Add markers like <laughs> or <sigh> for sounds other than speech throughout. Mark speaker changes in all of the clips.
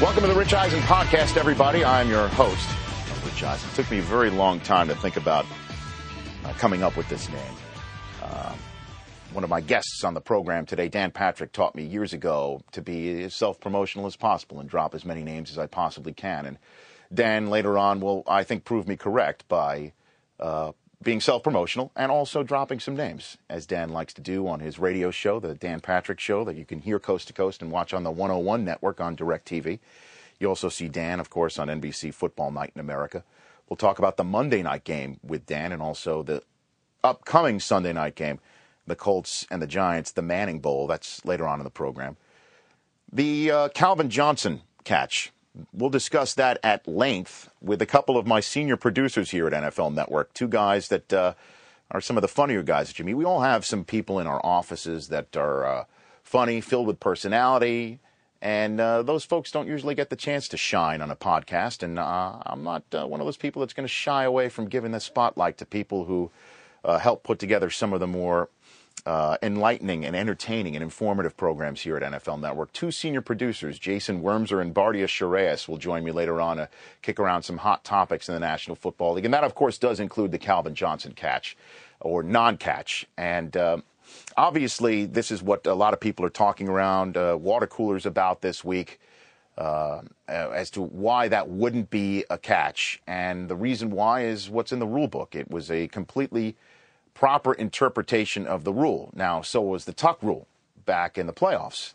Speaker 1: Welcome to the Rich Eisen podcast, everybody. I'm your host, Rich Eisen. It took me a very long time to think about uh, coming up with this name. Uh, one of my guests on the program today, Dan Patrick, taught me years ago to be as self promotional as possible and drop as many names as I possibly can. And Dan later on will, I think, prove me correct by uh, being self promotional and also dropping some names, as Dan likes to do on his radio show, the Dan Patrick Show, that you can hear coast to coast and watch on the 101 network on DirecTV. You also see Dan, of course, on NBC Football Night in America. We'll talk about the Monday night game with Dan and also the upcoming Sunday night game, the Colts and the Giants, the Manning Bowl. That's later on in the program. The uh, Calvin Johnson catch We'll discuss that at length with a couple of my senior producers here at NFL Network, two guys that uh, are some of the funnier guys that you meet. We all have some people in our offices that are uh, funny, filled with personality, and uh, those folks don't usually get the chance to shine on a podcast. And uh, I'm not uh, one of those people that's going to shy away from giving the spotlight to people who uh, help put together some of the more uh, enlightening and entertaining and informative programs here at NFL Network. Two senior producers, Jason Wurmser and Bardia Shireas, will join me later on to kick around some hot topics in the National Football League. And that, of course, does include the Calvin Johnson catch or non catch. And uh, obviously, this is what a lot of people are talking around uh, water coolers about this week. Uh, as to why that wouldn't be a catch. And the reason why is what's in the rule book. It was a completely proper interpretation of the rule. Now, so was the tuck rule back in the playoffs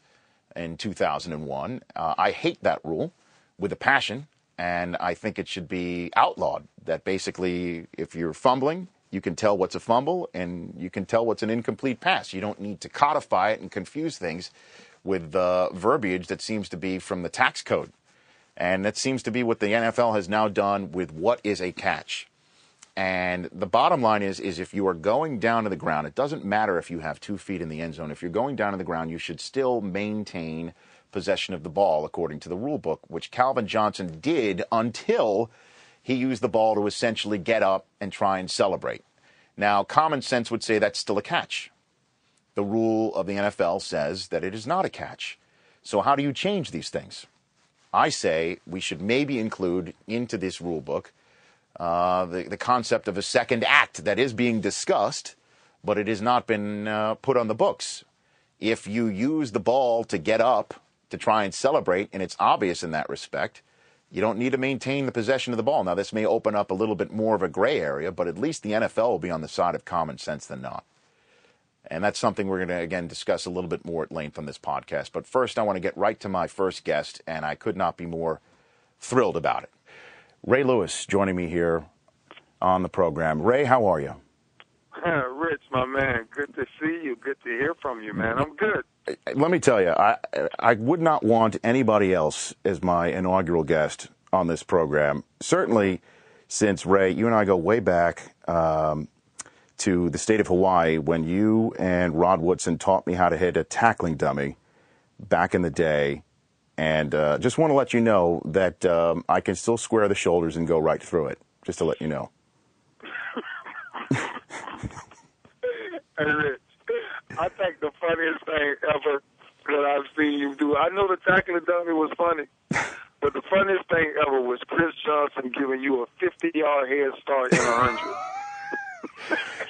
Speaker 1: in 2001. Uh, I hate that rule with a passion, and I think it should be outlawed. That basically, if you're fumbling, you can tell what's a fumble and you can tell what's an incomplete pass. You don't need to codify it and confuse things with the verbiage that seems to be from the tax code. And that seems to be what the NFL has now done with what is a catch. And the bottom line is, is if you are going down to the ground, it doesn't matter if you have two feet in the end zone. If you're going down to the ground, you should still maintain possession of the ball according to the rule book, which Calvin Johnson did until he used the ball to essentially get up and try and celebrate. Now, common sense would say that's still a catch. The rule of the NFL says that it is not a catch. So, how do you change these things? I say we should maybe include into this rule book uh, the, the concept of a second act that is being discussed, but it has not been uh, put on the books. If you use the ball to get up to try and celebrate, and it's obvious in that respect, you don't need to maintain the possession of the ball. Now, this may open up a little bit more of a gray area, but at least the NFL will be on the side of common sense than not. And that's something we're going to, again, discuss a little bit more at length on this podcast. But first, I want to get right to my first guest, and I could not be more thrilled about it. Ray Lewis joining me here on the program. Ray, how are you? <laughs>
Speaker 2: Rich, my man, good to see you. Good to hear from you, man. I'm good.
Speaker 1: Let me tell you, I I would not want anybody else as my inaugural guest on this program. Certainly, since Ray, you and I go way back um, to the state of Hawaii when you and Rod Woodson taught me how to hit a tackling dummy back in the day and uh, just want to let you know that um, I can still square the shoulders and go right through it, just to let you know.
Speaker 2: hey, Rich, I think the funniest thing ever that I've seen you do, I know the tackling dummy was funny, but the funniest thing ever was Chris Johnson giving you a 50 yard head start in a 100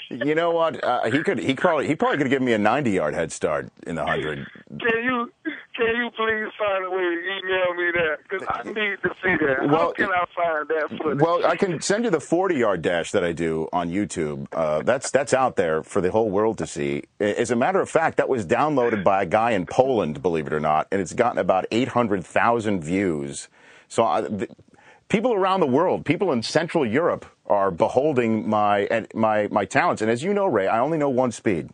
Speaker 1: you know what? Uh, he could. He probably. He probably could give me a ninety-yard head start in the hundred.
Speaker 2: Can you? Can you please find a way to email me that? Because I <laughs> need to see that. Well, How can I find that footage?
Speaker 1: Well, I can send you the forty-yard dash that I do on YouTube. Uh, that's that's out there for the whole world to see. As a matter of fact, that was downloaded by a guy in Poland, believe it or not, and it's gotten about eight hundred thousand views. So. Uh, th- people around the world, people in Central Europe are beholding my my my talents. And as you know, Ray, I only know one speed.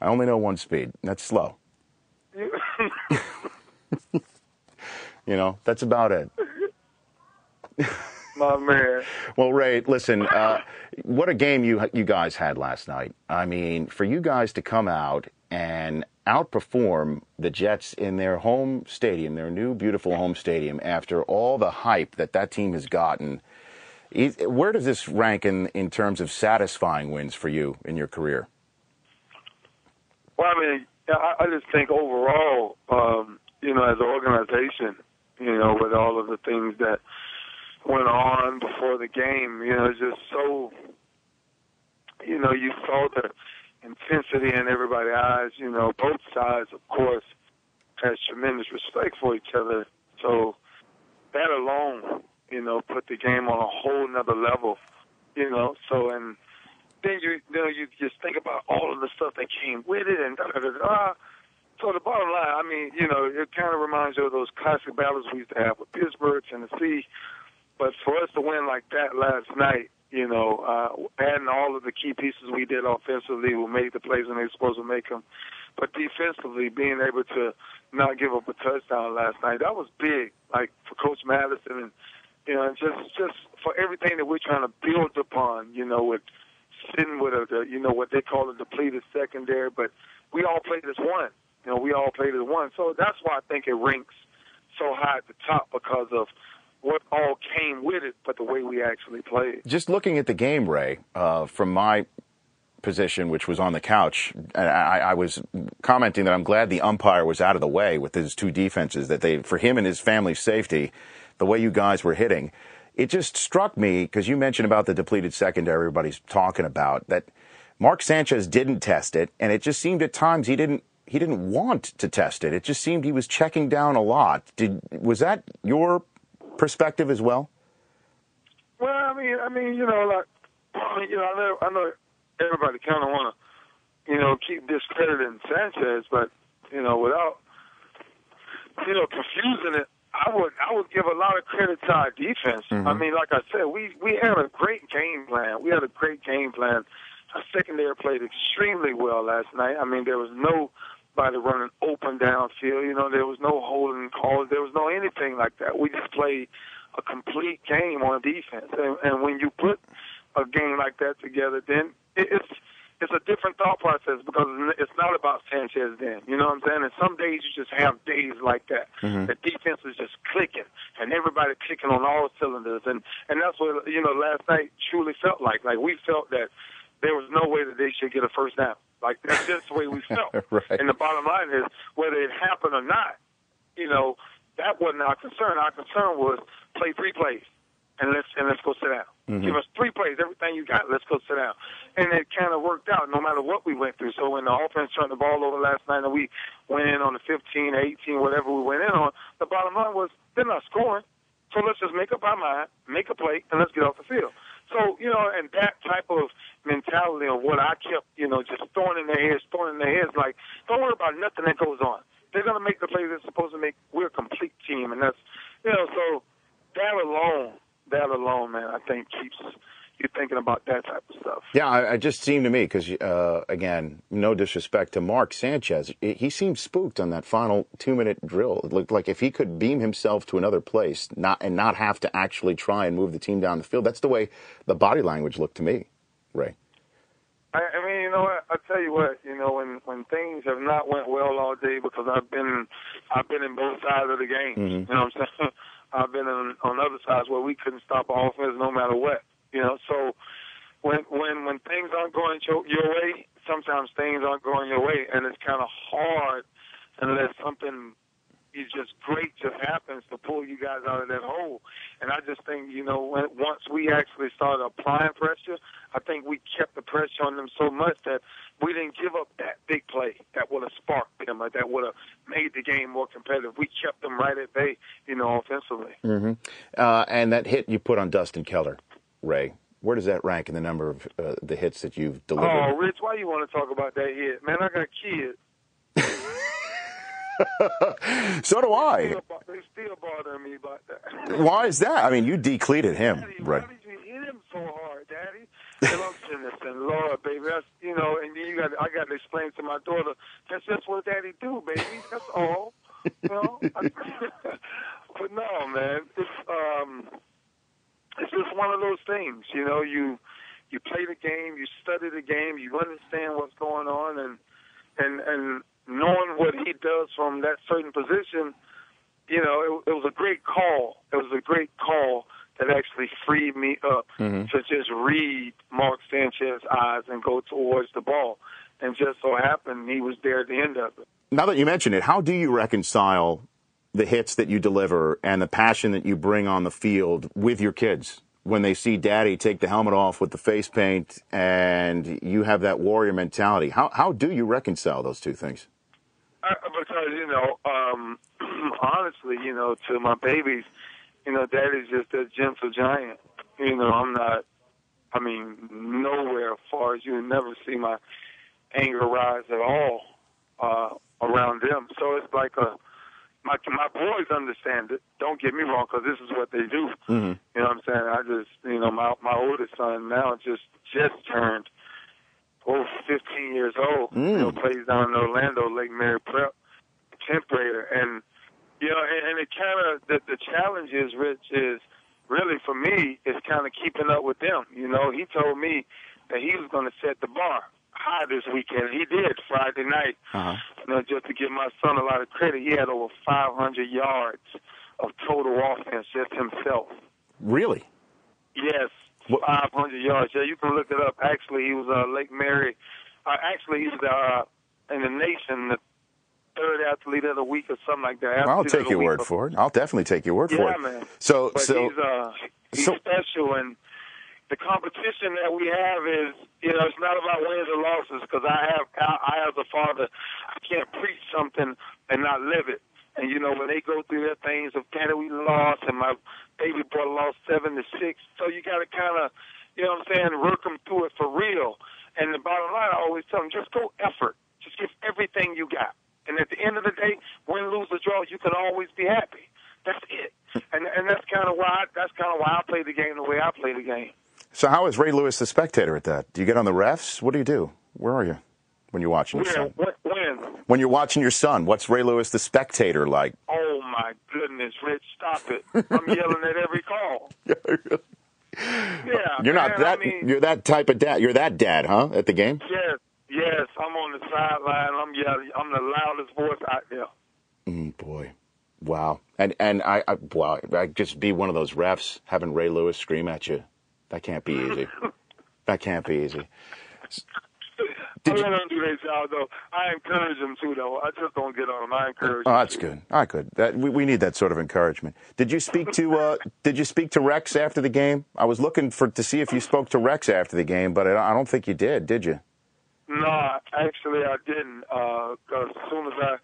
Speaker 1: I only know one speed. That's slow. <laughs> you know, that's about it.
Speaker 2: My man. <laughs>
Speaker 1: well, Ray, listen, uh, what a game you you guys had last night. I mean, for you guys to come out and outperform the Jets in their home stadium, their new beautiful home stadium, after all the hype that that team has gotten. Where does this rank in, in terms of satisfying wins for you in your career?
Speaker 2: Well, I mean, I, I just think overall, um, you know, as an organization, You know, with all of the things that went on before the game, you know, it's just so. You know, you saw the intensity in everybody's eyes. You know, both sides, of course, has tremendous respect for each other. So that alone, you know, put the game on a whole nother level. You know, so and then you, you know you just think about all of the stuff that came with it and da da da da. So the bottom line, I mean, you know, it kind of reminds you of those classic battles we used to have with Pittsburgh, Tennessee. But for us to win like that last night, you know, uh, adding all of the key pieces we did offensively, who made the plays when they were supposed to make them, but defensively, being able to not give up a touchdown last night, that was big. Like for Coach Mattison, and you know, just just for everything that we're trying to build upon, you know, with sitting with a, the, you know, what they call a depleted secondary, but we all played as one. You know, we all played as one. So that's why I think it ranks so high at the top because of what all came with it, but the way we actually played.
Speaker 1: Just looking at the game, Ray, uh, from my position, which was on the couch, I, I, was commenting that I'm glad the umpire was out of the way with his two defenses. That they, for him and his family's safety, the way you guys were hitting, it just struck me because you mentioned about the depleted secondary. Everybody's talking about that. Mark Sanchez didn't test it, and it just seemed at times he didn't he didn't want to test it. It just seemed he was checking down a lot. Did was that your perspective as well?
Speaker 2: Well, I mean, I mean, you know, like, you know, I know, I know everybody kind of want to, you know, keep discrediting Sanchez, but you know, without, you know, confusing it, I would, I would give a lot of credit to our defense. Mm-hmm. I mean, like I said, we we had a great game plan. We had a great game plan. Our secondary played extremely well last night. I mean, there was no by running open downfield. You know, there was no holding calls. There was no anything like that. We just played a complete game on defense. And, and when you put a game like that together, then it's it's a different thought process because it's not about Sanchez then. You know what I'm saying? And some days you just have days like that. Mm-hmm. The defense is just clicking and everybody clicking on all cylinders and and that's what you know last night truly felt like. Like we felt that there was no way that they should get a first down. Like that's just the way we <laughs> felt.
Speaker 1: right.
Speaker 2: And the bottom line is whether it happened or not, you know, that wasn't our concern. Our concern was play three plays and let's and let's go sit down. Mm-hmm. Give us three plays, everything you got. Let's go sit down. And it kind of worked out, no matter what we went through. So when the offense turned the ball over last night and we went in on the 15, 18, whatever we went in on, the bottom line was they're not scoring. So let's just make up our mind, make a play, and let's get off the field. So, you know, and that type of mentality of what I kept, you know, just throwing in their heads, throwing in their heads, like, don't worry about nothing that goes on. They're going to make the plays they're supposed to make. We're a complete team. And that's, you know, so that alone, that alone, man, I think keeps you're thinking about that type of stuff.
Speaker 1: Yeah, it just seemed to me because, uh, again, no disrespect to Mark Sanchez, he seemed spooked on that final two-minute drill. It looked like if he could beam himself to another place, not and not have to actually try and move the team down the field. That's the way the body language looked to me, Ray.
Speaker 2: I, I mean, you know what? I tell you what, you know, when when things have not went well all day, because I've been I've been in both sides of the game. Mm-hmm. You know what I'm saying? <laughs> I've been on, on other sides where we couldn't stop offense no matter what. You know, so when when when things aren't going your, your way, sometimes things aren't going your way, and it's kind of hard unless something is just great just happens to pull you guys out of that hole. And I just think, you know, when, once we actually started applying pressure, I think we kept the pressure on them so much that we didn't give up that big play that would have sparked them or that would have made the game more competitive. We kept them right at bay, you know, offensively.
Speaker 1: Mm-hmm. Uh, and that hit you put on Dustin Keller. Ray. Where does that rank in the number of uh, the hits that you've delivered?
Speaker 2: Oh, Rich, why you want to talk about that hit? Man, I got kids. <laughs>
Speaker 1: so do I.
Speaker 2: They still, they still bother me about that. <laughs>
Speaker 1: Why is that? I mean, you decleated him,
Speaker 2: Daddy,
Speaker 1: right?
Speaker 2: Why did you hit him so hard, Daddy? And I'm saying, Lord, baby, that's you know, and then you got I got to explain to my daughter that's just what Daddy do, baby. That's all. You know. <laughs> but no, man, it's um it's just one of those things, you know. You you play the game, you study the game, you understand what's going on, and and and knowing what he does from that certain position, you know, it, it was a great call. It was a great call that actually freed me up mm-hmm. to just read Mark Sanchez's eyes and go towards the ball. And just so happened he was there at the end of it.
Speaker 1: Now that you mention it, how do you reconcile the hits that you deliver and the passion that you bring on the field with your kids when they see daddy take the helmet off with the face paint and you have that warrior mentality. How, how do you reconcile those two things?
Speaker 2: Because, you know, um, <clears throat> honestly, you know, to my babies, you know, daddy's just a gentle giant. You know, I'm not, I mean, nowhere as far as you never see my anger rise at all uh, around them. So it's like a, my my boys understand it. Don't get me wrong, because this is what they do.
Speaker 1: Mm-hmm.
Speaker 2: You know what I'm saying? I just, you know, my my oldest son now just just turned oh 15 years old.
Speaker 1: Mm.
Speaker 2: Know, plays down in Orlando, Lake Mary Prep, tenth grader, and you know, and, and it kind of the the challenge is, Rich, is really for me is kind of keeping up with them. You know, he told me that he was going to set the bar high this weekend. He did Friday night.
Speaker 1: Uh-huh.
Speaker 2: You know, just to give my son a lot of credit, he had over 500 yards of total offense just himself.
Speaker 1: Really?
Speaker 2: Yes, 500 yards. Yeah, you can look it up. Actually, he was uh, Lake Mary. Uh, actually, he's uh, in the nation the third athlete of the week or something like that.
Speaker 1: I'll take your word for it. I'll definitely take your word for it.
Speaker 2: Yeah, man.
Speaker 1: So,
Speaker 2: But
Speaker 1: so
Speaker 2: he's uh he's
Speaker 1: so-
Speaker 2: special, and the competition that we have is you know it's not about wins or losses because I have I, I as a father I can't preach something and not live it. And you know when they go through their things of Canada we lost and my baby boy lost seven to six, so you got to kind of you know what I'm saying work them through it for real. And the bottom line, I always tell them just go effort, just give everything you got. And at the end of the day, win, lose, or draw, you can always be happy. That's it. <laughs> And and that's kind of why I, that's kind of why I play the game the way I play the game.
Speaker 1: so how is Ray Lewis the spectator at that? Do you get on the refs? What do you do? Where are you when you're watching your
Speaker 2: When,
Speaker 1: son?
Speaker 2: when, when?
Speaker 1: When you're watching your son, what's Ray Lewis the spectator like?
Speaker 2: Oh my goodness, Rich, stop it! I'm yelling at every call. <laughs> Yeah,
Speaker 1: You're not
Speaker 2: man,
Speaker 1: that.
Speaker 2: I mean,
Speaker 1: you're that type of dad. You're that dad, huh? At the game.
Speaker 2: yes, yes. I'm on the sideline. I'm yelling. I'm the loudest voice out there.
Speaker 1: Mm, boy, wow. And and I, I wow, I just be one of those refs having Ray Lewis scream at you. That can't be easy. <laughs> that can't be easy. Did
Speaker 2: I
Speaker 1: you-
Speaker 2: do their job though. I encourage them too though. I just don't get on them. I encourage.
Speaker 1: Oh, that's good. Right, good. That, we, we need that sort of encouragement. Did you speak to uh, <laughs> Did you speak to Rex after the game? I was looking for to see if you spoke to Rex after the game, but I, I don't think you did. Did you?
Speaker 2: No, actually I didn't. Because as soon as I,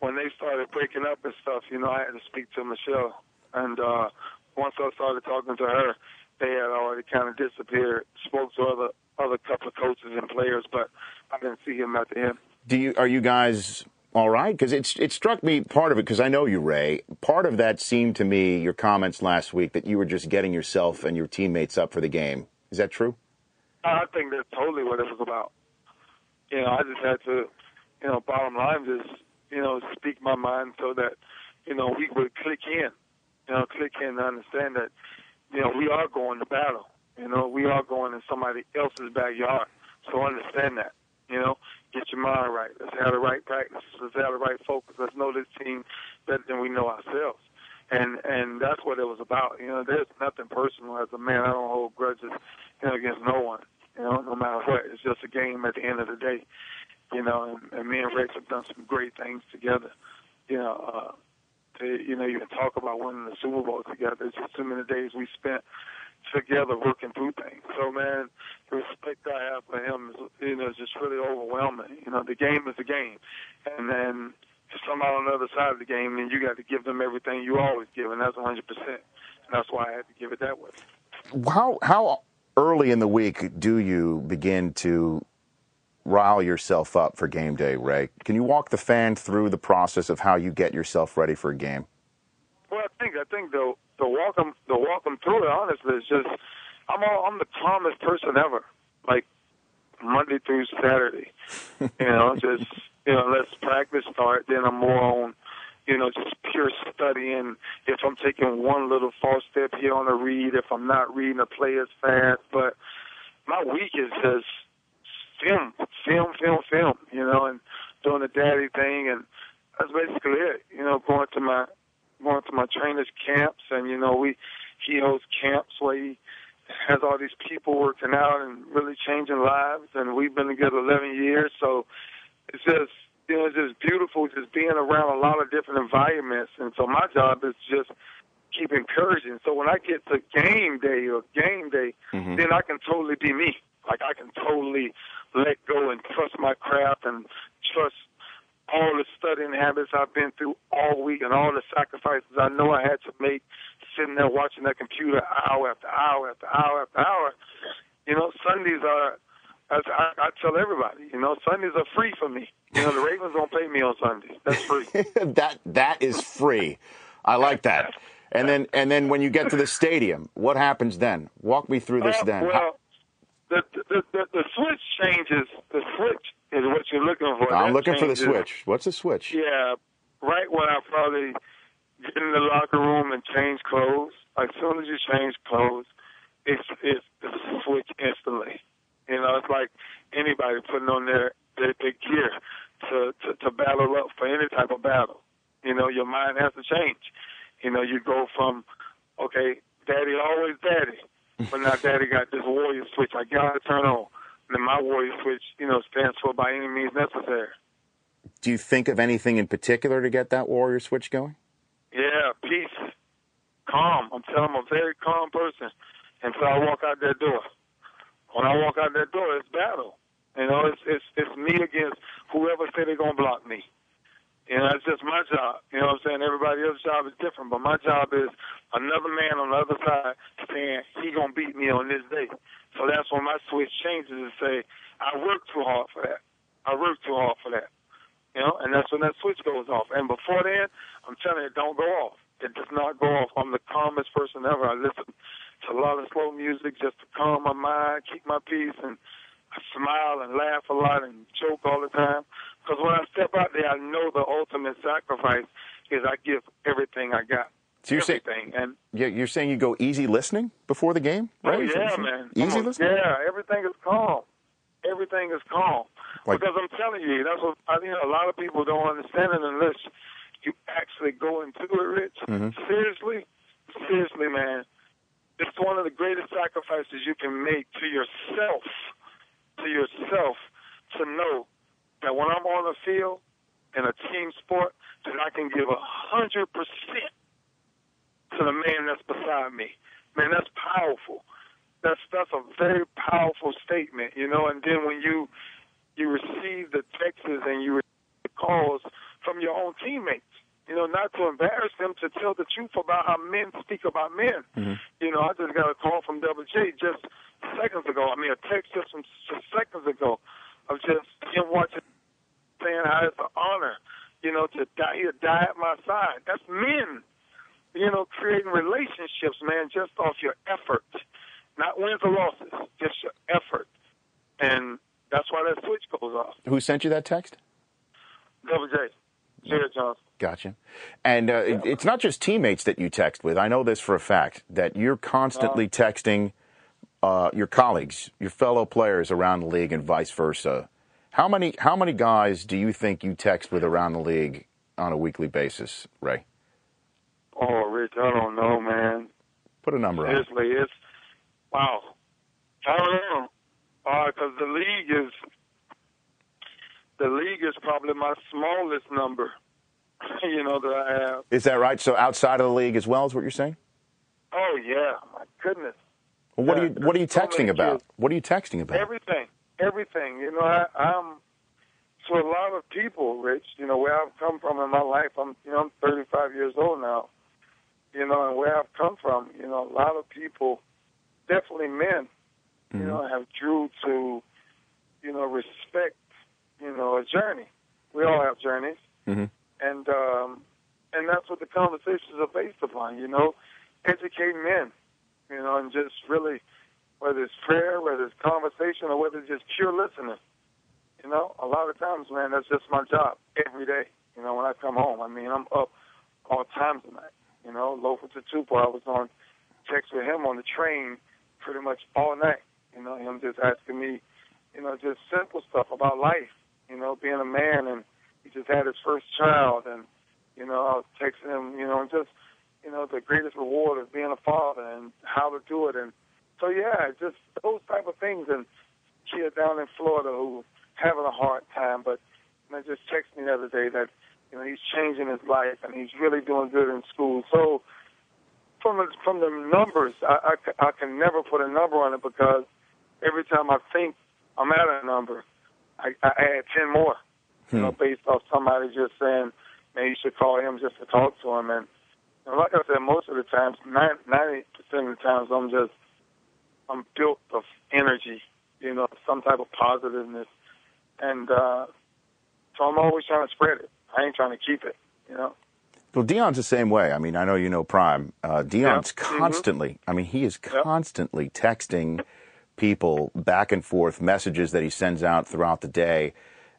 Speaker 2: when they started breaking up and stuff, you know, I had to speak to Michelle. And uh, once I started talking to her, they had already kind of disappeared. Spoke to other other couple of coaches and players, but I didn't see him at the end.
Speaker 1: Do you are you guys all right? Because it's it struck me part of it because I know you, Ray. Part of that seemed to me your comments last week that you were just getting yourself and your teammates up for the game. Is that true?
Speaker 2: Uh, I think that's totally what it was about. You know, I just had to, you know, bottom line, just you know, speak my mind so that, you know, we would click in, you know, click in and understand that, you know, we are going to battle. You know, we are going in somebody else's backyard. So understand that. You know, get your mind right. Let's have the right practice. Let's have the right focus. Let's know this team better than we know ourselves. And and that's what it was about. You know, there's nothing personal. As a man, I don't hold grudges, you know, against no one. You know, no matter what. It's just a game at the end of the day. You know, and, and me and Rex have done some great things together. You know, uh, to you know, even talk about winning the Super Bowl together. It's just too many days we spent together working through things. So man, the respect I have for him is you know is just really overwhelming. You know, the game is the game, and then if somebody on the other side of the game, then you got to give them everything you always give, and that's 100. percent And that's why I had to give it that way.
Speaker 1: How how early in the week do you begin to rile yourself up for game day, Ray? Can you walk the fan through the process of how you get yourself ready for a game?
Speaker 2: Well, I think I think the the walk the walk 'em through it honestly is just I'm all, I'm the calmest person ever. Like Monday through Saturday, <laughs> you know, just you know, let's practice start. Then I'm more on, you know, just pure studying. If I'm taking one little false step here on a read, if I'm not reading a play as fast, but my week is just film, film, film, film. You know, and doing the daddy thing, and that's basically it. You know, going to my going to my trainers camps and you know we he hosts camps where he has all these people working out and really changing lives and we've been together 11 years so it's just you know, it's just beautiful just being around a lot of different environments. And so my job is just keep encouraging. So when I get to game day or game day, mm-hmm. then I can totally be me. Like I can totally let go and trust my craft and trust all the studying habits I've been through all week and all the sacrifices I know I had to make sitting there watching that computer hour after hour after hour after hour. You know, Sundays are as I, I tell everybody, you know, Sundays are free for me. You know, the Ravens don't pay me on Sundays. That's free. <laughs>
Speaker 1: that that is free. I like that. And then and then when you get to the stadium, what happens then? Walk me through this
Speaker 2: uh,
Speaker 1: then.
Speaker 2: Well, the, the, the the switch changes. The switch is what you're looking for.
Speaker 1: I'm that looking changes. for the switch. What's the switch?
Speaker 2: Yeah, right when I probably get in the locker room and change clothes. As soon as you change clothes, it's it's the switch instantly. You know, it's like anybody putting on their their, their gear to, to to battle up for any type of battle. You know, your mind has to change. You know, you go from okay, daddy always daddy, but now <laughs> daddy got this warrior switch. I gotta turn on. Then my warrior switch, you know, stands for by any means necessary.
Speaker 1: Do you think of anything in particular to get that warrior switch going?
Speaker 2: Yeah, peace, calm. I'm telling you, I'm a very calm person and so I walk out that door when I walk out that door, it's battle. You know, it's it's it's me against whoever say they're gonna block me. You know, it's just my job. You know what I'm saying? Everybody else's job is different, but my job is another man on the other side saying he gonna beat me on this day. So that's when my switch changes and say, I worked too hard for that. I worked too hard for that. You know, and that's when that switch goes off. And before then, I'm telling you, don't go off. It does not go off. I'm the calmest person ever. I listen to a lot of slow music just to calm my mind, keep my peace, and I smile and laugh a lot and joke all the time. Because when I step out there, I know the ultimate sacrifice is I give everything I got.
Speaker 1: So you're
Speaker 2: everything.
Speaker 1: saying, and yeah, you're saying you go easy listening before the game,
Speaker 2: oh, right? Oh, yeah, man.
Speaker 1: Easy listening.
Speaker 2: Yeah, everything is calm. Everything is calm. Like, because I'm telling you, that's what I think. A lot of people don't understand it unless you actually go into it, Rich. Mm-hmm. Seriously, seriously, man. It's one of the greatest sacrifices you can make to yourself, to yourself, to know that when I'm on the field in a team sport, that I can give a hundred percent to the man that's beside me. Man, that's powerful. That's that's a very powerful statement, you know. And then when you you receive the texts and you receive the calls from your own teammates, you know, not to embarrass them, to tell the truth about how men speak about men. Mm-hmm. You know, I just got a call from Double J just seconds ago. I mean, a text just from just seconds ago of just him watching, saying how it's an honor, you know, to die, to die at my side. That's men, you know, creating relationships, man, just off your effort. Not wins or losses, just your effort. And that's why that switch goes off.
Speaker 1: Who sent you that text?
Speaker 2: Double J. Jarret Johnson.
Speaker 1: Gotcha. And uh, yeah. it's not just teammates that you text with. I know this for a fact that you're constantly uh, texting uh, your colleagues, your fellow players around the league, and vice versa. How many how many guys do you think you text with around the league on a weekly basis, Ray?
Speaker 2: Oh, Rich, I don't know, man.
Speaker 1: Put a number
Speaker 2: Seriously,
Speaker 1: on.
Speaker 2: Seriously, it's wow. I don't know. Because uh, the league is the league is probably my smallest number, <laughs> you know, that I have.
Speaker 1: Is that right? So outside of the league as well is what you're saying?
Speaker 2: Oh yeah, my goodness.
Speaker 1: Well, what are you What are you texting so about? Kids. What are you texting about?
Speaker 2: Everything, everything. You know, I, I'm to a lot of people, Rich. You know, where I've come from in my life. I'm, you know, I'm 35 years old now. You know, and where I've come from, you know, a lot of people, definitely men, mm-hmm. you know, have drew to, you know, respect you know, a journey. We all have journeys, mm-hmm. and um, and that's what the conversations are based upon. You know, educating men. You know, and just really, whether it's prayer, whether it's conversation, or whether it's just pure listening. You know, a lot of times, man, that's just my job every day. You know, when I come home, I mean, I'm up all times tonight. You know, Lofa Tatupu, I was on text with him on the train pretty much all night. You know, him just asking me, you know, just simple stuff about life you know, being a man, and he just had his first child, and you know, I was texting him, you know, and just you know, the greatest reward of being a father and how to do it, and so yeah, just those type of things, and kid down in Florida who having a hard time, but and just texted me the other day that you know he's changing his life and he's really doing good in school. So from the, from the numbers, I, I, I can never put a number on it because every time I think I'm at a number, I, I add ten more. Hmm. You know, hmm. based off somebody just saying, "Man, you should call him just to talk to him." And, and like I said, most of the times, ninety percent of the times, I'm just I'm built of energy. You know, some type of positiveness, and uh, so I'm always trying to spread it. I ain't trying to keep it. You know.
Speaker 1: Well, Deion's the same way. I mean, I know you know Prime. Uh, Deion's yeah. Mm-hmm. constantly. Mm-hmm. I mean, he is constantly yep. texting people back and forth messages that he sends out throughout the day.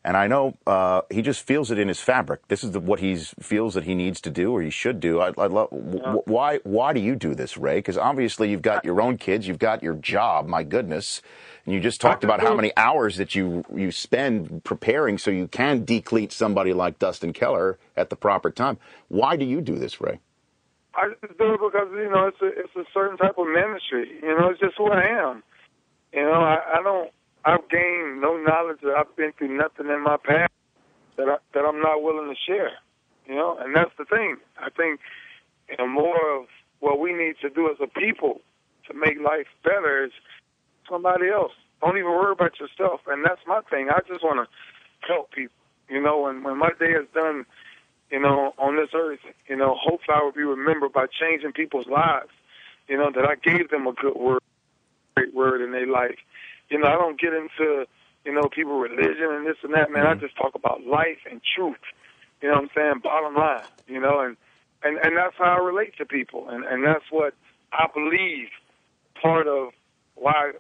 Speaker 1: And I know uh, he just feels it in his fabric. This is the, what he feels that he needs to do or he should do. I, I love. Yeah. W- why? Why do you do this, Ray? Because obviously you've got your own kids, you've got your job. My goodness, and you just talked about how many hours that you you spend preparing so you can decleat somebody like Dustin Keller at the proper time. Why do you do this, Ray?
Speaker 2: I just do it because you know it's a it's a certain type of ministry. You know, it's just who I am. You know, I, I don't. I've gained no knowledge. That I've been through nothing in my past that I, that I'm not willing to share. You know, and that's the thing. I think you know more of what we need to do as a people to make life better is somebody else. Don't even worry about yourself. And that's my thing. I just want to help people. You know, and when my day is done, you know, on this earth, you know, hopefully I will be remembered by changing people's lives. You know, that I gave them a good word great word in their life. You know, I don't get into, you know, people religion and this and that, man. Mm-hmm. I just talk about life and truth. You know what I'm saying? Bottom line, you know, and and and that's how I relate to people, and and that's what I believe. Part of why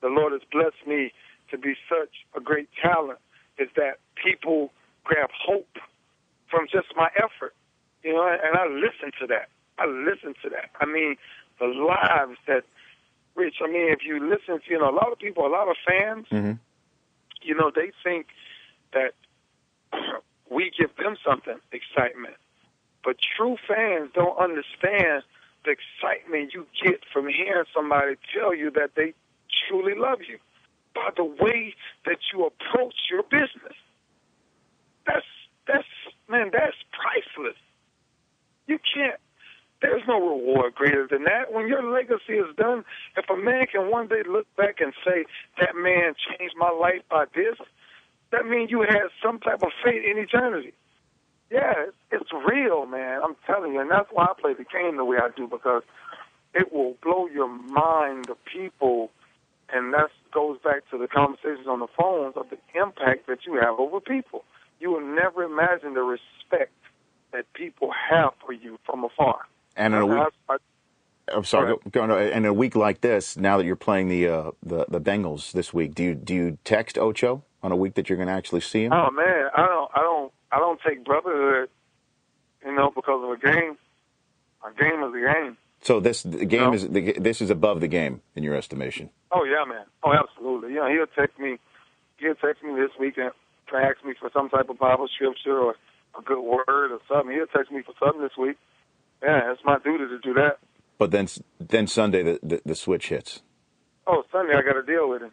Speaker 2: the Lord has blessed me to be such a great talent is that people grab hope from just my effort, you know, and I listen to that. I listen to that. I mean, the lives that Rich, I mean, if you listen to, you know, a lot of people, a lot of fans, mm-hmm. you know, they think that <clears throat> we give them something, excitement. But true fans don't understand the excitement you get from hearing somebody tell you that they truly love you by the way that you approach your business. That's that's man, that's priceless. You can't there's no reward greater than that. When your legacy is done, if a man can one day look back and say, that man changed my life by this, that means you had some type of fate in eternity. Yeah, it's real, man. I'm telling you. And that's why I play the game the way I do, because it will blow your mind, the people, and that goes back to the conversations on the phones of the impact that you have over people. You will never imagine the respect that people have for you from afar.
Speaker 1: And in a week, I'm sorry, going in a week like this, now that you're playing the uh, the the Bengals this week, do you do you text Ocho on a week that you're going to actually see him?
Speaker 2: Oh man, I don't, I don't, I don't take brotherhood, you know, because of a game. A game is a game.
Speaker 1: So this the game you know? is the, this is above the game in your estimation.
Speaker 2: Oh yeah, man. Oh, absolutely. You know, he'll text me. He'll text me this weekend to ask me for some type of Bible scripture or a good word or something. He'll text me for something this week. Yeah, it's my duty to do that.
Speaker 1: But then, then Sunday the, the, the switch hits.
Speaker 2: Oh, Sunday I got to deal with
Speaker 1: him.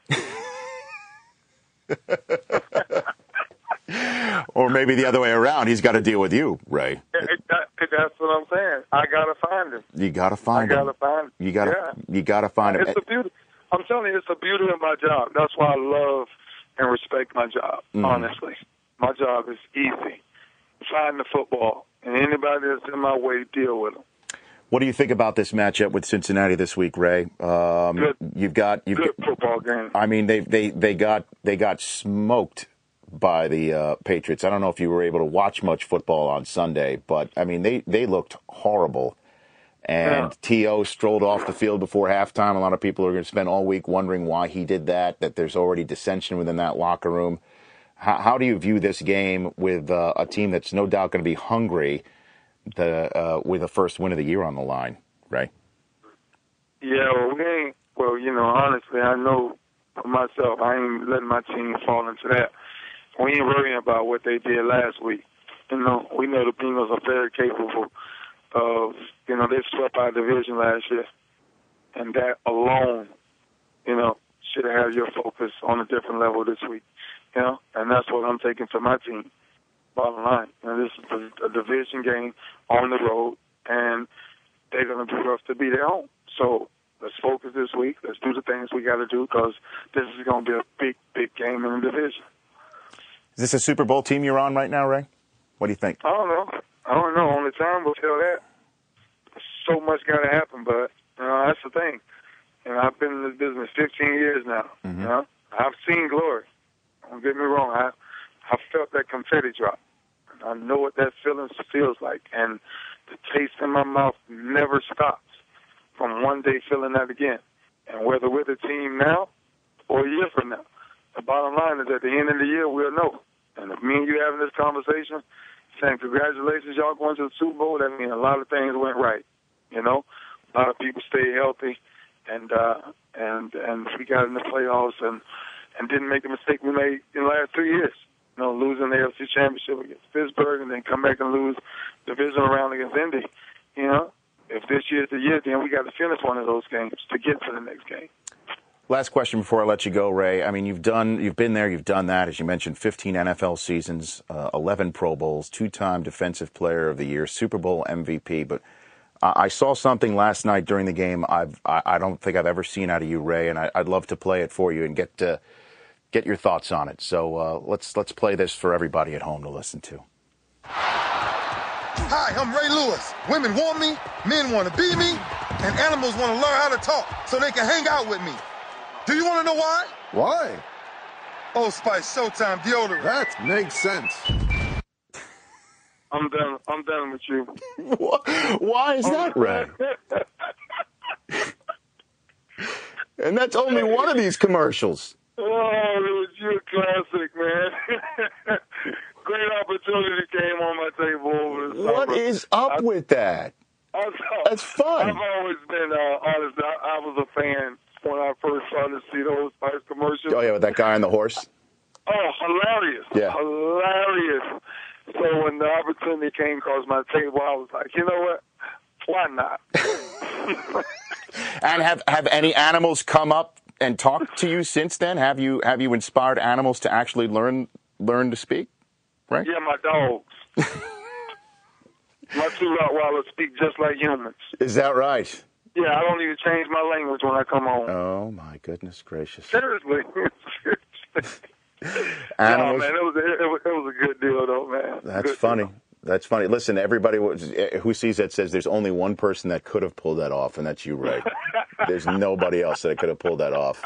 Speaker 1: <laughs> or maybe the other way around. He's got to deal with you, Ray.
Speaker 2: It, it, that, that's what I'm saying. I got to find him.
Speaker 1: You got to find
Speaker 2: I
Speaker 1: him.
Speaker 2: I got to find him.
Speaker 1: You got to. Yeah. You got to find him.
Speaker 2: It's a beauty. I'm telling you, it's a beauty of my job. That's why I love and respect my job. Mm. Honestly, my job is easy. Find the football and anybody that's in my way, deal with them.
Speaker 1: What do you think about this matchup with Cincinnati this week, Ray? Um,
Speaker 2: good.
Speaker 1: You've got you've
Speaker 2: good got, football game.
Speaker 1: I mean, they they they got they got smoked by the uh, Patriots. I don't know if you were able to watch much football on Sunday, but I mean, they they looked horrible. And yeah. To strolled off the field before halftime. A lot of people are going to spend all week wondering why he did that. That there's already dissension within that locker room. How, how do you view this game with uh, a team that's no doubt going to be hungry? uh, with the first win of the year on the line, right?
Speaker 2: Yeah, well, we ain't. Well, you know, honestly, I know for myself, I ain't letting my team fall into that. We ain't worrying about what they did last week. You know, we know the Bengals are very capable of. You know, they swept our division last year, and that alone, you know, should have your focus on a different level this week. You know, and that's what I'm taking for my team. Bottom line, you know, this is a, a division game on the road, and they're going to be rough to beat at home. So let's focus this week. Let's do the things we got to do because this is going to be a big, big game in the division.
Speaker 1: Is this a Super Bowl team you're on right now, Ray? What do you think?
Speaker 2: I don't know. I don't know. Only time will tell that. So much got to happen, but you know that's the thing. And I've been in this business 15 years now.
Speaker 1: Mhm.
Speaker 2: You know, I've seen glory. Don't get me wrong. I I felt that confetti drop. I know what that feeling feels like, and the taste in my mouth never stops from one day feeling that again. And whether we're the team now or a year from now, the bottom line is at the end of the year we'll know. And if me and you having this conversation, saying congratulations, y'all going to the Super Bowl, that means a lot of things went right. You know, a lot of people stayed healthy, and uh, and and we got in the playoffs and and didn't make the mistake we made in the last three years. You know, losing the AFC Championship against Pittsburgh and then come back and lose the divisional round against Indy. You know, if this year's the year, then we got to finish one of those games to get to the next game.
Speaker 1: Last question before I let you go, Ray. I mean, you've done, you've been there, you've done that. As you mentioned, 15 NFL seasons, uh, 11 Pro Bowls, two-time Defensive Player of the Year, Super Bowl MVP. But I I saw something last night during the game. I've, I, I don't think I've ever seen out of you, Ray, and I, I'd love to play it for you and get uh, get your thoughts on it. So uh, let's let's play this for everybody at home to listen to.
Speaker 3: Hi, I'm Ray Lewis. Women want me, men want to be me, and animals want to learn how to talk so they can hang out with me. Do you want to know why?
Speaker 4: Why?
Speaker 3: Old Spice Showtime deodorant.
Speaker 4: That makes sense.
Speaker 2: I'm done. I'm done with you.
Speaker 1: Why is that, Ray? <laughs> And that's only one of these commercials.
Speaker 2: Oh, it was your classic, man. <laughs> Great opportunity came on my table over the summer.
Speaker 1: is up with that?
Speaker 2: I
Speaker 1: That's fun.
Speaker 2: I've always been uh, honest. I, I was a fan when I first started to see those Spice commercials.
Speaker 1: Oh yeah, with that guy on the horse.
Speaker 2: Oh, hilarious.
Speaker 1: Yeah.
Speaker 2: Hilarious. So when the opportunity came across my table, I was like, you know what? Why not? <laughs>
Speaker 1: And have have any animals come up and talk to you since then? Have you have you inspired animals to actually learn learn to speak? Right?
Speaker 2: yeah, my dogs. my two Rottweilers speak just like humans.
Speaker 1: Is that right?
Speaker 2: Yeah, I don't even change my language when I come home.
Speaker 1: Oh my goodness gracious!
Speaker 2: Seriously. <laughs>
Speaker 1: Animals.
Speaker 2: No, man, it was, it, was, it was a good deal, though, man.
Speaker 1: That's
Speaker 2: Good
Speaker 1: funny.
Speaker 2: deal.
Speaker 1: That's funny. Listen, everybody who sees that says there's only one person that could have pulled that off, and that's you, Ray. <laughs> there's nobody else that could have pulled that off.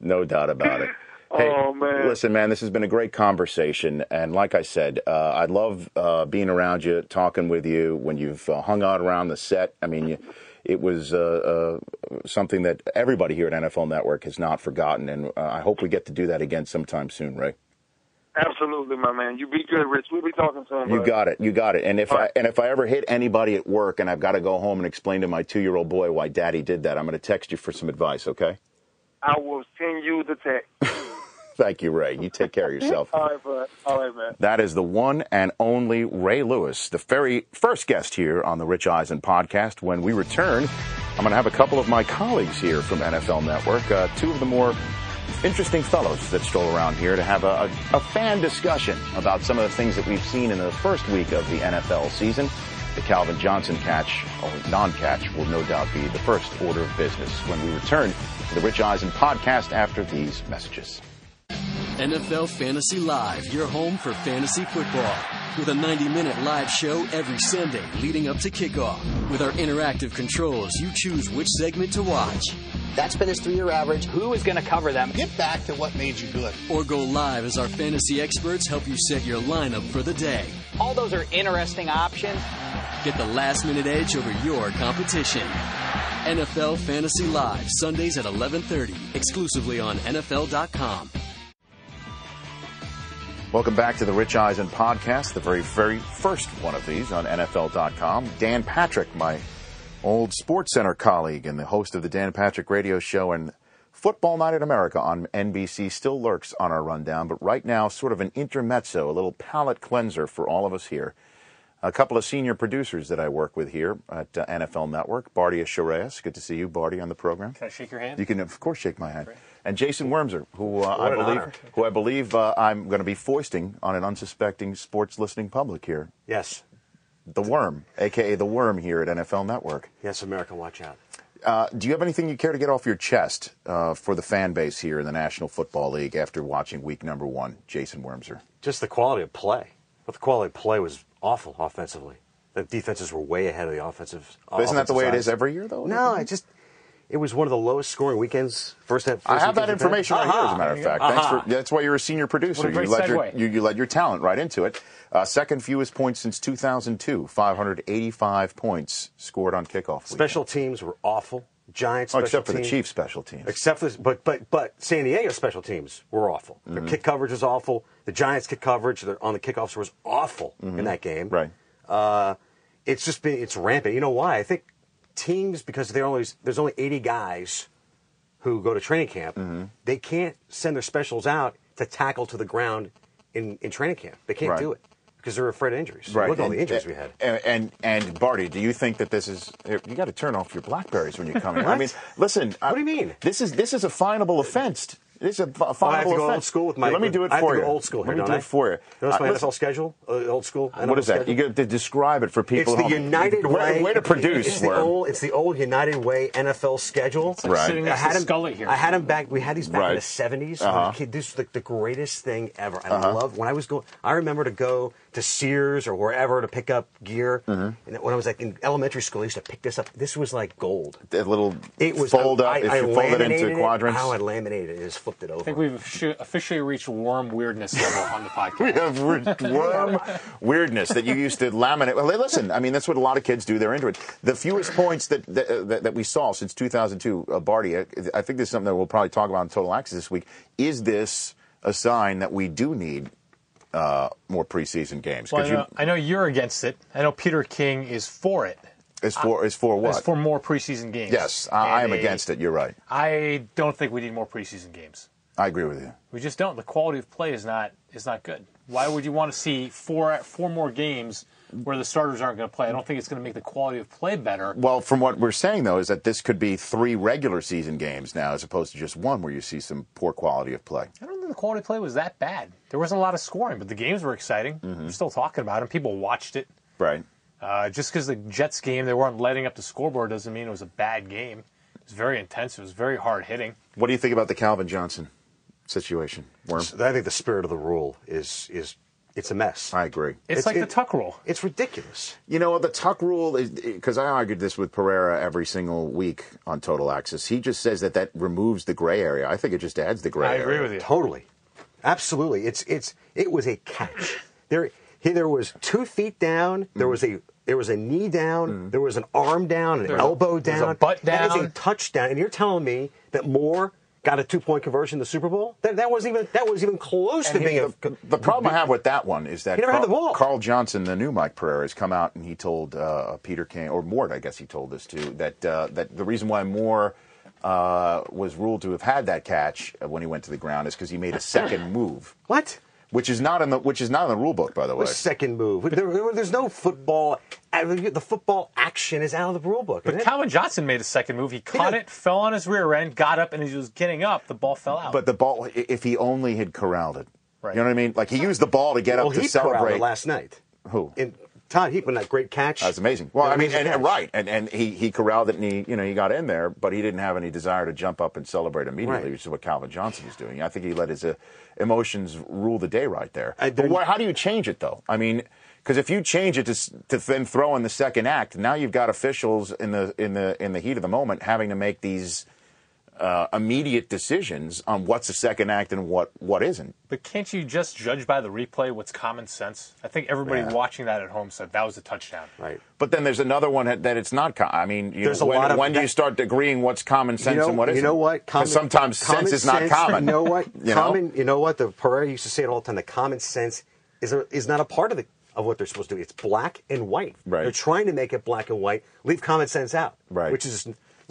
Speaker 1: No doubt about it. Hey,
Speaker 2: Oh, man.
Speaker 1: listen, man, this has been a great conversation, and like I said, uh, I love uh, being around you, talking with you when you've uh, hung out around the set. I mean, you, it was uh, uh, something that everybody here at NFL Network has not forgotten, and uh, I hope we get to do that again sometime soon, Ray.
Speaker 2: Absolutely, my man. You be good, Rich. We'll be talking soon.
Speaker 1: You got it. You got it. And if
Speaker 2: All
Speaker 1: I
Speaker 2: right.
Speaker 1: and if I ever hit anybody at work and I've got to go home and explain to my two year old boy why Daddy did that, I'm going to text you for some advice. Okay?
Speaker 2: I will send you the text. <laughs>
Speaker 1: Thank you, Ray. You take care of yourself.
Speaker 2: All right, bud. All right, man.
Speaker 1: That is the one and only Ray Lewis, the very first guest here on the Rich Eisen podcast. When we return, I'm going to have a couple of my colleagues here from NFL Network, uh, two of the more interesting fellows that stroll around here to have a, a, a fan discussion about some of the things that we've seen in the first week of the NFL season. The Calvin Johnson catch, or non-catch, will no doubt be the first order of business when we return to the Rich Eisen podcast after these messages.
Speaker 5: NFL Fantasy Live, your home for fantasy football. With a 90 minute live show every Sunday leading up to kickoff. With our interactive controls, you choose which segment to watch.
Speaker 6: That's been his three year average.
Speaker 7: Who is going to cover them?
Speaker 4: Get back to what made you good.
Speaker 5: Or go live as our fantasy experts help you set your lineup for the day.
Speaker 7: All those are interesting options.
Speaker 5: Get the last minute edge over your competition. NFL Fantasy Live, Sundays at 11:30, exclusively on NFL.com.
Speaker 1: Welcome back to the Rich Eisen podcast, the very, very first one of these on NFL.com. Dan Patrick, my old Sports Center colleague and the host of the Dan Patrick radio show and Football Night in America on NBC, still lurks on our rundown, but right now, sort of an intermezzo, a little palate cleanser for all of us here. A couple of senior producers that I work with here at uh, NFL Network, Bardia Shareas. Good to see you, Barty, on the program.
Speaker 8: Can I shake your hand?
Speaker 1: You can, of course, shake my hand. And Jason Wormser, who uh, I believe,
Speaker 8: honor.
Speaker 1: who I believe uh, I'm going to be foisting on an unsuspecting sports listening public here.
Speaker 8: Yes.
Speaker 1: The Worm, aka the Worm, here at NFL Network.
Speaker 8: Yes, America, watch out.
Speaker 1: Uh, do you have anything you care to get off your chest uh, for the fan base here in the National Football League after watching Week Number One, Jason Wormser?
Speaker 8: Just the quality of play. But the quality of play was awful offensively. The defenses were way ahead of the offensive.
Speaker 1: But isn't that the way it
Speaker 8: side.
Speaker 1: is every year, though?
Speaker 8: No, I just it was one of the lowest scoring weekends. First, first
Speaker 1: I have that
Speaker 8: weekends of
Speaker 1: information right here, as a matter of
Speaker 8: Aha.
Speaker 1: fact. Thanks
Speaker 8: Aha.
Speaker 1: for, that's why you're a senior producer.
Speaker 9: A
Speaker 1: you, led your, you, you led your talent right into it. Uh, second fewest points since 2002, 585 points scored on kickoff.
Speaker 8: Special teams were awful. Giants,
Speaker 1: Oh, except for the Chiefs special teams.
Speaker 8: Except for, but but but San Diego special teams were awful.
Speaker 1: Mm-hmm.
Speaker 8: Their kick coverage was awful. The Giants' kick coverage on the kickoffs was awful in that game.
Speaker 1: Mm-hmm. Right.
Speaker 8: Uh, it's just been it's rampant. You know why? I think teams because only there's only 80 guys who go to training camp.
Speaker 1: Mm-hmm.
Speaker 8: They can't send their specials out to tackle to the ground in, in training camp. They can't
Speaker 1: Right.
Speaker 8: do it because they're afraid of injuries.
Speaker 1: Right.
Speaker 8: Look at all the injuries we had.
Speaker 1: And, and and Barty, do you think that this is? You got to turn off your Blackberries when you come in. I <laughs> mean, listen.
Speaker 8: What do you mean?
Speaker 1: This is this is a finable offense. This is a fi- finable
Speaker 8: Oh, I have to go
Speaker 1: offense.
Speaker 8: old school with my.
Speaker 1: Let me do it
Speaker 8: I
Speaker 1: for you.
Speaker 8: go old school here,
Speaker 1: Let me
Speaker 8: don't I?
Speaker 1: it for you.
Speaker 8: Notice
Speaker 1: Uh,
Speaker 8: my
Speaker 1: listen,
Speaker 8: NFL schedule, uh, old school.
Speaker 1: What is that? You got to describe it for people.
Speaker 8: It's the
Speaker 1: who-
Speaker 8: United
Speaker 1: way,
Speaker 8: Way.
Speaker 1: way to produce.
Speaker 8: It's the old. It's the old United Way NFL schedule.
Speaker 9: like
Speaker 1: Right.
Speaker 9: sitting
Speaker 8: I had
Speaker 9: to
Speaker 8: him.
Speaker 9: Scully here.
Speaker 8: I had him back. We had these back in the seventies.
Speaker 1: Uh-huh.
Speaker 8: This was like the greatest thing ever. And I love when I was going. I remember to go to Sears or wherever to pick up gear.
Speaker 1: Mm-hmm.
Speaker 8: And when I was like in elementary school, I used to pick this up. This was like gold.
Speaker 1: That little
Speaker 8: It was
Speaker 1: fold up.
Speaker 8: I,
Speaker 1: if
Speaker 8: I
Speaker 1: you fold it
Speaker 8: laminated
Speaker 1: into quadrants.
Speaker 8: How I laminated it, and just flipped it over.
Speaker 9: I think we've offi- officially reached worm weirdness level on the podcast. <laughs>
Speaker 1: We have weird- worm weirdness that you used to laminate. Well, listen, I mean, that's what a lot of kids do. They're into it. The fewest points that that, uh, that, that we saw since 2002, uh, Barty, I, I think this is something that we'll probably talk about in Total Access this week. Is this a sign that we do need uh, more preseason games?
Speaker 9: Well, I,
Speaker 1: you,
Speaker 9: know, I know you're against it. I know Peter King is for it.
Speaker 1: is for is for what?
Speaker 9: Is for more preseason games.
Speaker 1: yes, I, I am
Speaker 9: a-
Speaker 1: against it. You're right.
Speaker 9: I don't think we need more preseason games.
Speaker 1: I agree with you.
Speaker 9: We just don't. The quality of play is not is not good. Why would you want to see four four more games where the starters aren't going to play? I don't think it's going to make the quality of play better.
Speaker 1: Well, from what we're saying though, is that this could be three regular season games now, as opposed to just one, where you see some poor quality of play.
Speaker 9: I don't think the quality of play was that bad. There wasn't a lot of scoring, but the games were exciting.
Speaker 1: Mm-hmm.
Speaker 9: We're still talking about them. People watched it.
Speaker 1: Right.
Speaker 9: Uh, just because the Jets game they weren't letting up the scoreboard doesn't mean it was a bad game. It was very intense. It was very hard hitting.
Speaker 1: What do you think about the Calvin Johnson situation, Worm?
Speaker 8: I think the spirit of the rule is is it's a mess.
Speaker 1: I agree.
Speaker 9: It's,
Speaker 8: It's-
Speaker 9: like
Speaker 8: it-
Speaker 9: the Tuck rule.
Speaker 8: It's ridiculous.
Speaker 1: You know, the Tuck rule is because I argued this with Pereira every single week on Total Access. He just says that that removes the gray area. I think it just adds the gray
Speaker 9: I
Speaker 1: area.
Speaker 9: I agree with you.
Speaker 8: Totally, absolutely. It's it's it was a catch. There he, there was two feet down. There mm. was a there was a knee down. Mm. There was an arm down, an
Speaker 9: There's
Speaker 8: elbow
Speaker 9: there's a
Speaker 8: down.
Speaker 9: butt
Speaker 8: That is a touchdown. And you're telling me that Moore got a two point conversion in the Super Bowl? That that wasn't even that was even close to being
Speaker 1: he-
Speaker 8: a.
Speaker 1: the, the problem I have with that one is that
Speaker 8: He never had the ball.
Speaker 1: Carl Johnson, the new Mike Pereira, has come out and he told uh, Peter King or Mort, I guess he told this too, that uh, that the reason why Moore uh, was ruled to have had that catch when he went to the ground is because he made a second move,
Speaker 8: What?
Speaker 1: Which is not in the which is not in the rule book, by the way.
Speaker 8: What second move? There- there's no football. Uh, the football action is out of the rule book.
Speaker 9: But
Speaker 8: isn't it?
Speaker 9: Calvin Johnson made a second move. He caught
Speaker 8: did.
Speaker 9: it, fell on his rear end, got up, and as he was getting up, the ball fell out.
Speaker 1: But the ball, if he only had corralled it,
Speaker 9: Right.
Speaker 1: you know what I mean? Like he used the ball to get
Speaker 8: well,
Speaker 1: up to
Speaker 8: he corralled
Speaker 1: celebrate.
Speaker 8: it last night.
Speaker 1: Who?
Speaker 8: In Todd Heap man, that great catch.
Speaker 1: That's amazing. Well,
Speaker 8: That
Speaker 1: I mean,
Speaker 8: amazing
Speaker 1: and, right, and and he he corralled it, and he you know he got in there, but he didn't have any desire to jump up and celebrate immediately,
Speaker 8: Right.
Speaker 1: which is what Calvin Johnson is doing. I think he let his uh, emotions rule the day right there.
Speaker 8: I
Speaker 1: but why, how do you change it though? I mean, because if you change it to to then throw in the second act, now you've got officials in the in the in the heat of the moment having to make these. Uh, immediate decisions on what's a second act and what what isn't.
Speaker 9: But can't you just judge by the replay what's common sense? I think everybody
Speaker 1: Yeah.
Speaker 9: watching that at home said that was a touchdown.
Speaker 8: Right.
Speaker 1: But then there's another one that that it's not. Com- I mean, you
Speaker 8: There's
Speaker 1: know,
Speaker 8: a
Speaker 1: when,
Speaker 8: lot of-
Speaker 1: when do you start agreeing what's common sense
Speaker 8: you know,
Speaker 1: and what isn't?
Speaker 8: You know what?
Speaker 1: 'Cause sometimes sense is not
Speaker 8: sense-
Speaker 1: common.
Speaker 8: You know what? <laughs>
Speaker 1: You know?
Speaker 8: common. You know what? The Pereira used to say it all the time. The common sense is a, is not a part of the of what they're supposed to do. It's black and white.
Speaker 1: Right.
Speaker 8: They're trying to make it black and white. Leave common sense out.
Speaker 1: Right.
Speaker 8: Which is